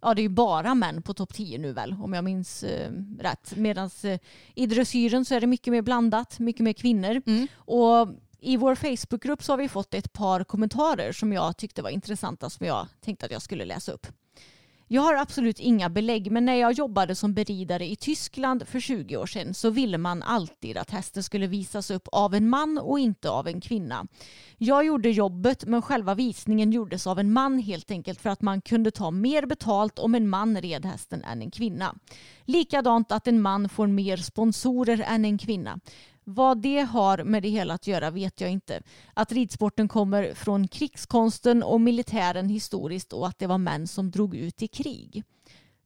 Ja det är ju bara män på topp 10 nu väl om jag minns eh, rätt. Medan eh, i dressyren så är det mycket mer blandat, mycket mer kvinnor. Mm. Och i vår Facebookgrupp så har vi fått ett par kommentarer som jag tyckte var intressanta som jag tänkte att jag skulle läsa upp. Jag har absolut inga belägg men när jag jobbade som beridare i Tyskland för 20 år sedan så ville man alltid att hästen skulle visas upp av en man och inte av en kvinna. Jag gjorde jobbet men själva visningen gjordes av en man helt enkelt för att man kunde ta mer betalt om en man red hästen än en kvinna. Likadant att en man får mer sponsorer än en kvinna. Vad det har med det hela att göra vet jag inte. Att ridsporten kommer från krigskonsten och militären historiskt och att det var män som drog ut i krig.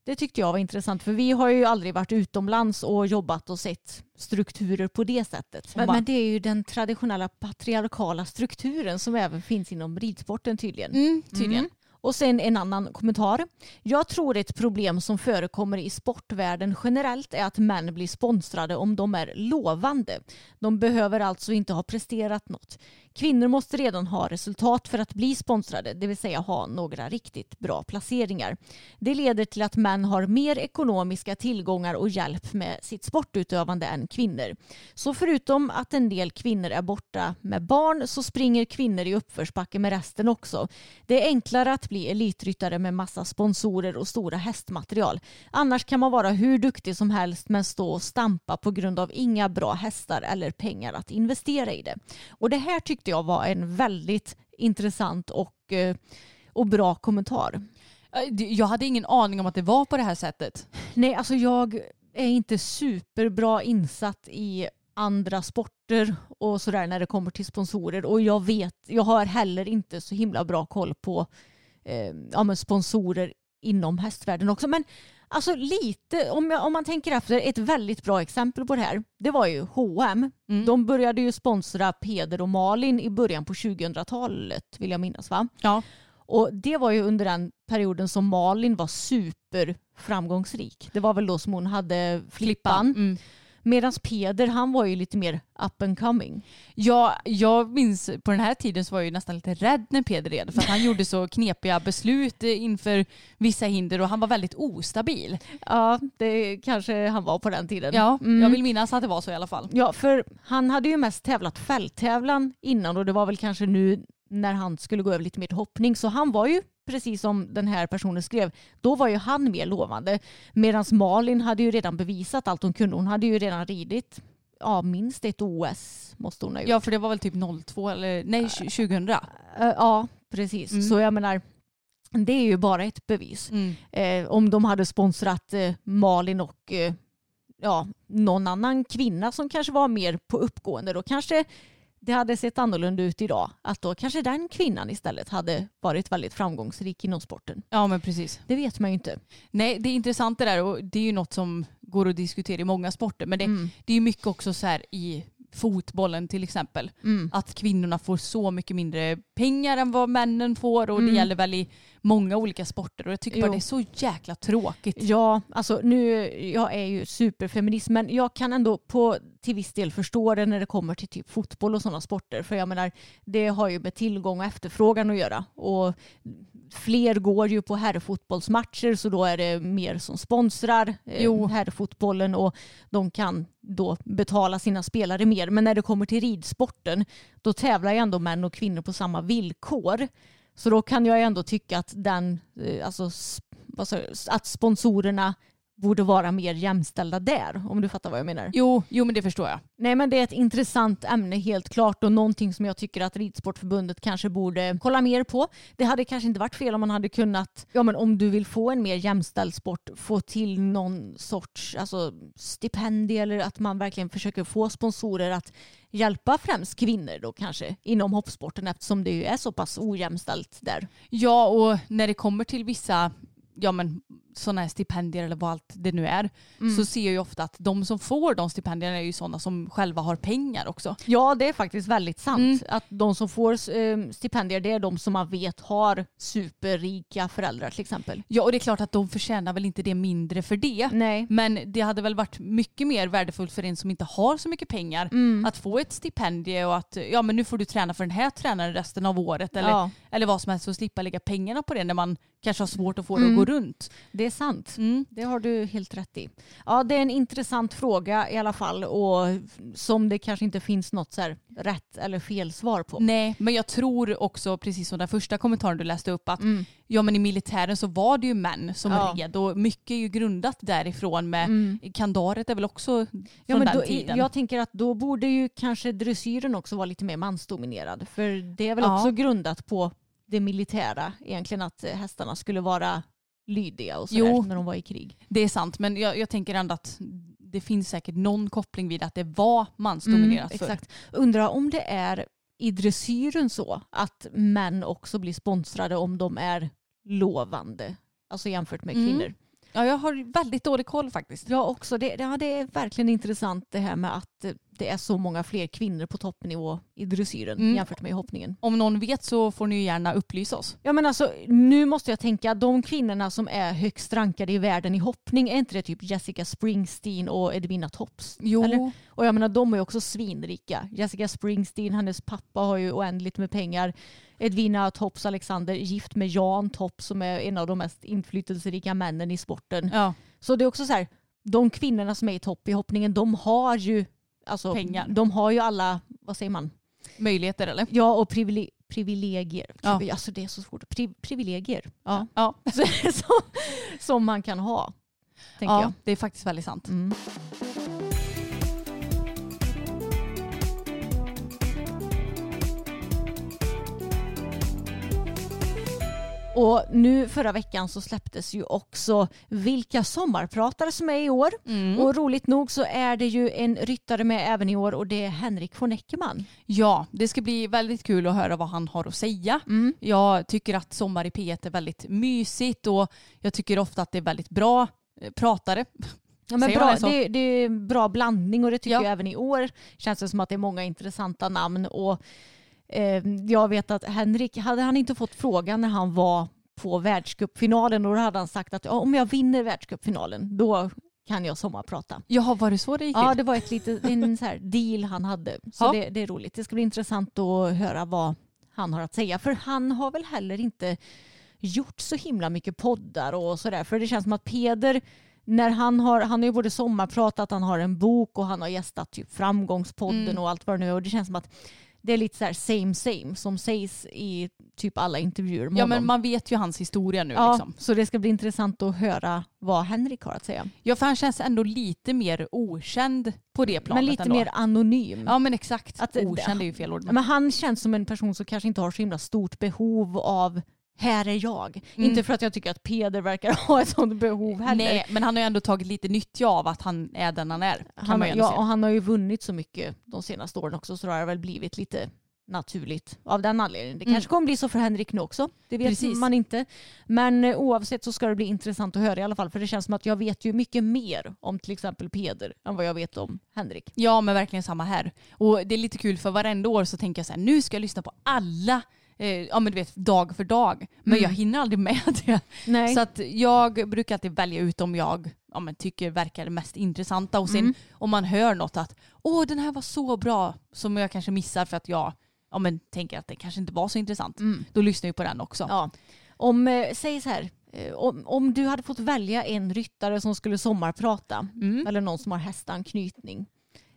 Det tyckte jag var intressant för vi har ju aldrig varit utomlands och jobbat och sett strukturer på det sättet. Men, bara- men det är ju den traditionella patriarkala strukturen som även finns inom ridsporten tydligen. Mm, tydligen. Mm. Och sen en annan kommentar. Jag tror ett problem som förekommer i sportvärlden generellt är att män blir sponsrade om de är lovande. De behöver alltså inte ha presterat något. Kvinnor måste redan ha resultat för att bli sponsrade, det vill säga ha några riktigt bra placeringar. Det leder till att män har mer ekonomiska tillgångar och hjälp med sitt sportutövande än kvinnor. Så förutom att en del kvinnor är borta med barn så springer kvinnor i uppförsbacke med resten också. Det är enklare att bli elitryttare med massa sponsorer och stora hästmaterial. Annars kan man vara hur duktig som helst men stå och stampa på grund av inga bra hästar eller pengar att investera i det. Och det här tyckte jag var en väldigt intressant och, eh, och bra kommentar. Jag hade ingen aning om att det var på det här sättet. Nej, alltså jag är inte superbra insatt i andra sporter och sådär när det kommer till sponsorer och jag vet, jag har heller inte så himla bra koll på eh, ja, sponsorer inom hästvärlden också. Men alltså lite, om, jag, om man tänker efter, ett väldigt bra exempel på det här, det var ju H&M. Mm. De började ju sponsra Peder och Malin i början på 2000-talet vill jag minnas va? Ja. Och det var ju under den perioden som Malin var superframgångsrik. Det var väl då som hon hade flippan. Mm. Medan Peder han var ju lite mer up and coming. Ja, jag minns på den här tiden så var jag ju nästan lite rädd när Peder red för att han gjorde så knepiga beslut eh, inför vissa hinder och han var väldigt ostabil. Ja, det kanske han var på den tiden. Ja, Mm. jag vill minnas att det var så i alla fall. Ja, för han hade ju mest tävlat fälttävlan innan och det var väl kanske nu när han skulle gå över lite mer till hoppning. Så han var ju, precis som den här personen skrev, då var ju han mer lovande. Medan Malin hade ju redan bevisat allt hon kunde. Hon hade ju redan ridit ja, minst ett OS måste hon ha gjort. Ja, för det var väl typ 02 eller nej 2000. Eh, ja, precis. Mm. Så jag menar, det är ju bara ett bevis. Mm. Eh, om de hade sponsrat eh, Malin och eh, ja, någon annan kvinna som kanske var mer på uppgående då kanske det hade sett annorlunda ut idag. Att då kanske den kvinnan istället hade varit väldigt framgångsrik inom sporten. Ja, men precis. Det vet man ju inte. Nej, det är intressant det där och det är ju något som går att diskutera i många sporter. Men det, Mm. det är ju mycket också så här i fotbollen till exempel. Mm. Att kvinnorna får så mycket mindre pengar än vad männen får och det Mm. gäller väl i många olika sporter och jag tycker bara Jo. det är så jäkla tråkigt. Ja, alltså nu, jag är ju superfeminist men jag kan ändå på till viss del förstå det när det kommer till typ fotboll och sådana sporter. För jag menar, det har ju med tillgång och efterfrågan att göra. Och fler går ju på herrfotbollsmatcher så då är det mer som sponsrar eh, herrfotbollen och de kan då betala sina spelare mer. Men när det kommer till ridsporten då tävlar ju ändå män och kvinnor på samma villkor. Så då kan jag ändå tycka att den, eh, alltså, att sponsorerna borde vara mer jämställda där, om du fattar vad jag menar. Jo, jo men det förstår jag. Nej men det är ett intressant ämne helt klart och någonting som jag tycker att Ridsportförbundet kanske borde kolla mer på. Det hade kanske inte varit fel om man hade kunnat, ja men om du vill få en mer jämställd sport, få till någon sorts alltså, stipendie eller att man verkligen försöker få sponsorer att hjälpa främst kvinnor då kanske inom hoppsporten eftersom det ju är så pass ojämställt där. Ja och när det kommer till vissa ja, men, sådana här stipendier eller vad allt det nu är så ser jag ju ofta att de som får de stipendierna är ju sådana som själva har pengar också. Ja, det är faktiskt väldigt sant. Mm. Att de som får eh, stipendier det är de som man vet har superrika föräldrar till exempel. Ja och det är klart att de förtjänar väl inte det mindre för det. Nej. Men det hade väl varit mycket mer värdefullt för en som inte har så mycket pengar Mm. att få ett stipendie och att ja men nu får du träna för den här tränaren resten av året eller, Ja. eller vad som helst att slippa lägga pengarna på det när man kanske har svårt att få det Mm. att gå runt. Det är sant. Mm. Det har du helt rätt i. Ja, det är en intressant fråga i alla fall och som det kanske inte finns något så rätt eller fel svar på. Nej, men jag tror också, precis som den första kommentaren du läste upp, att Mm. ja, men i militären så var det ju män som Ja. red och mycket är ju grundat därifrån med Mm. kandaret är väl också från Ja, men den då, tiden. jag tänker att då borde ju kanske dressyren också vara lite mer mansdominerad. För det är väl Ja. också grundat på det militära egentligen att hästarna skulle vara lydiga och sådär Jo. när de var i krig. Det är sant, men jag, jag tänker ändå att det finns säkert någon koppling vid att det var mansdominerat förr. Mm, exakt. Undrar om det är i dressyren så att män också blir sponsrade om de är lovande. Alltså jämfört med Mm. kvinnor. Ja, jag har väldigt dålig koll faktiskt. Jag också. Det, ja, det är verkligen intressant det här med att det är så många fler kvinnor på toppnivå i dressyren Mm. jämfört med i hoppningen. Om någon vet så får ni gärna upplysa oss. Ja men alltså nu måste jag tänka de kvinnorna som är högst rankade i världen i hoppning är inte det typ Jessica Springsteen och Edwina Tops? Jo, Eller? Och jag menar de är också svinrika. Jessica Springsteen, hennes pappa har ju oändligt med pengar. Edwina Tops Alexander gift med Jan Topp som är en av de mest inflytelserika männen i sporten. ja. Så det är också så här, de kvinnorna som är i topp i hoppningen de har ju alltså, Pengar. De har ju alla, vad säger man? möjligheter eller? Ja och privile- privilegier. Ja. Alltså det är så svårt. Pri- privilegier. Ja. Ja, som, som man kan ha. Tänker ja jag. det är faktiskt väldigt sant. Mm. Och nu förra veckan så släpptes ju också vilka sommarpratare som är i år. Mm. Och roligt nog så är det ju en ryttare med även i år och det är Henrik von Eckermann. Ja, det ska bli väldigt kul att höra vad han har att säga. Mm. Jag tycker att Sommar i P1 är väldigt mysigt och jag tycker ofta att det är väldigt bra eh, pratare. Ja, men bra, det det, är bra blandning och det tycker Ja. jag även i år. Känns det som att det är många intressanta namn. Och, jag vet att Henrik, hade han inte fått frågan när han var på världscupfinalen och då hade han sagt att ja, om jag vinner världscupfinalen då kan jag sommarprata. Jaha, var det så det gick Ja, det var ett litet, en så här deal han hade. Så Ja. det, det är roligt. Det ska bli intressant att höra vad han har att säga. För han har väl heller inte gjort så himla mycket poddar och sådär. För det känns som att Peder, när han har, han har ju både sommarpratat, han har en bok och han har gästat typ Framgångspodden Mm. och allt vad det nu är. Och det känns som att det är lite så här same same som sägs i typ alla intervjuer med Ja, honom. men man vet ju hans historia nu. ja, Liksom. Så det ska bli intressant att höra vad Henrik har att säga. Ja, för han känns ändå lite mer okänd på det planet Men lite ändå. mer anonym. Ja, men exakt. Att- Okänd är ju fel ord. Men... Men han känns som en person som kanske inte har så himla stort behov av här är jag. Mm. Inte för att jag tycker att Peder verkar ha ett sånt behov heller. Nej, men han har ju ändå tagit lite nyttja av att han är den han är. Han, ja, och han har ju vunnit så mycket de senaste åren också så det har väl blivit lite naturligt av den anledningen. Det Mm. kanske kommer bli så för Henrik nu också. Det vet Precis. man inte. Men eh, oavsett så ska det bli intressant att höra i alla fall för det känns som att jag vet ju mycket mer om till exempel Peder än vad jag vet om Henrik. Ja, men verkligen samma här. Och det är lite kul för varenda år så tänker jag så här, nu ska jag lyssna på alla eh, ja men du vet dag för dag. Men Mm. jag hinner aldrig med det. Nej. Så att jag brukar alltid välja ut om jag ja, men tycker verkar mest intressanta och sen Mm. om man hör något att åh den här var så bra som jag kanske missar för att jag ja, men, tänker att det kanske inte var så intressant. Mm. Då lyssnar jag på den också. Ja. Om, eh, säg så här, eh, om, om du hade fått välja en ryttare som skulle sommarprata, Mm. eller någon som har hästanknytning.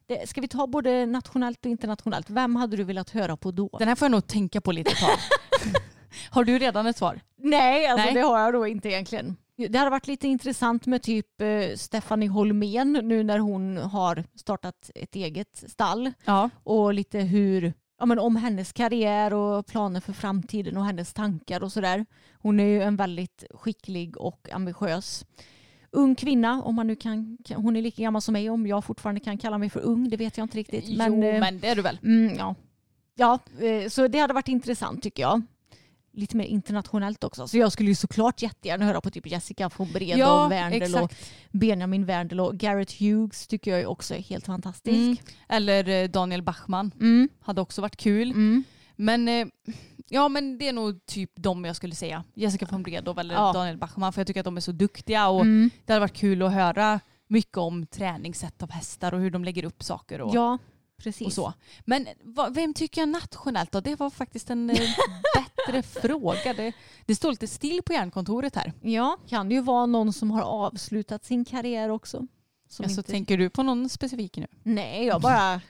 Det, ska vi ta både nationellt och internationellt? Vem hade du velat höra på då? Den här får jag nog tänka på lite tag. Har du redan ett svar? Nej, alltså Nej. det har jag då inte egentligen. Det hade varit lite intressant med typ eh, Stephanie Holmén nu när hon har startat ett eget stall Ja. och lite hur, ja men om hennes karriär och planer för framtiden och hennes tankar och sådär. Hon är ju en väldigt skicklig och ambitiös ung kvinna, om man nu kan, kan- hon är lika gammal som mig, om jag fortfarande kan kalla mig för ung, det vet jag inte riktigt. jo, eh, men det är du väl? Mm, ja, ja eh, så det hade varit intressant tycker jag. Lite mer internationellt också. Så jag skulle ju såklart jättegärna höra på typ Jessica von Bredow, Ja, Werndl och exakt. Benjamin Werndl och Garrett Hughes tycker jag också är helt fantastisk. Mm. Eller eh, Daniel Bachman. Mm. Hade också varit kul. Mm. Men ja men det är nog typ de jag skulle säga. Jessica von Bredow eller Ja. Daniel Bachman för jag tycker att de är så duktiga och Mm. det hade varit kul att höra mycket om träningssätt av hästar och hur de lägger upp saker och, Ja, precis. och så. Men vem tycker jag nationellt då? Det var faktiskt en eh, bättre fråga. Det, det står lite still på järnkontoret här. Ja, kan ju vara någon som har avslutat sin karriär också. Som Alltså, inte... Tänker du på någon specifik nu? Nej, jag bara...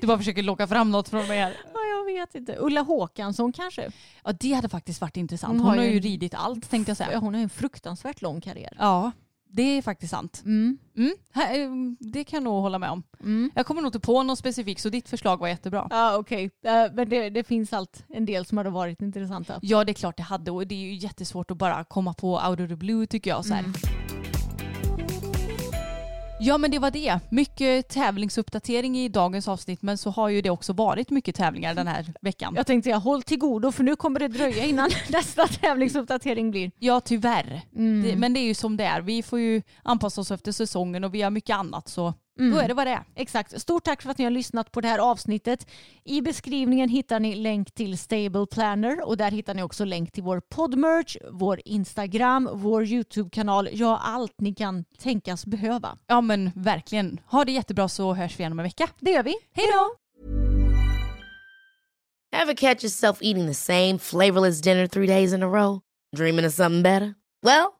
Du bara försöker locka fram något från mig här. ja, jag vet inte. Ulla Håkansson kanske? Ja det hade faktiskt varit intressant. Hon Hon, har ju en- ridit allt tänkte jag Ja, säga. hon har ju en fruktansvärt lång karriär. Ja, det är faktiskt sant. Mm. Mm. eh, Det kan jag nog hålla med om. Mm. Jag kommer nog inte på någon specifik så ditt förslag var jättebra. Ja, okej. Eh, men det, det finns allt en del som hade varit intressanta. Ja det är klart det hade och det är ju jättesvårt att bara komma på out of the blue tycker jag. Så. Mm. Ja men det var det. Mycket tävlingsuppdatering i dagens avsnitt men så har ju det också varit mycket tävlingar den här veckan. Jag tänkte jag håll till godo för nu kommer det dröja innan nästa tävlingsuppdatering blir. Ja tyvärr. Mm. Det, men det är ju som det är. Vi får ju anpassa oss efter säsongen och vi har mycket annat så Mm. då är det vad det är. Exakt. Stort tack för att ni har lyssnat på det här avsnittet. I beskrivningen hittar ni länk till Stable Planner och där hittar ni också länk till vår poddmerch, vår Instagram, vår YouTube-kanal, ja allt ni kan tänkas behöva. Ja men verkligen. Ha det jättebra så hörs vi igen om en vecka. Det gör vi. Hej då! Ever catch yourself eating the same flavorless dinner three days in a row? Dreaming of something better? Well,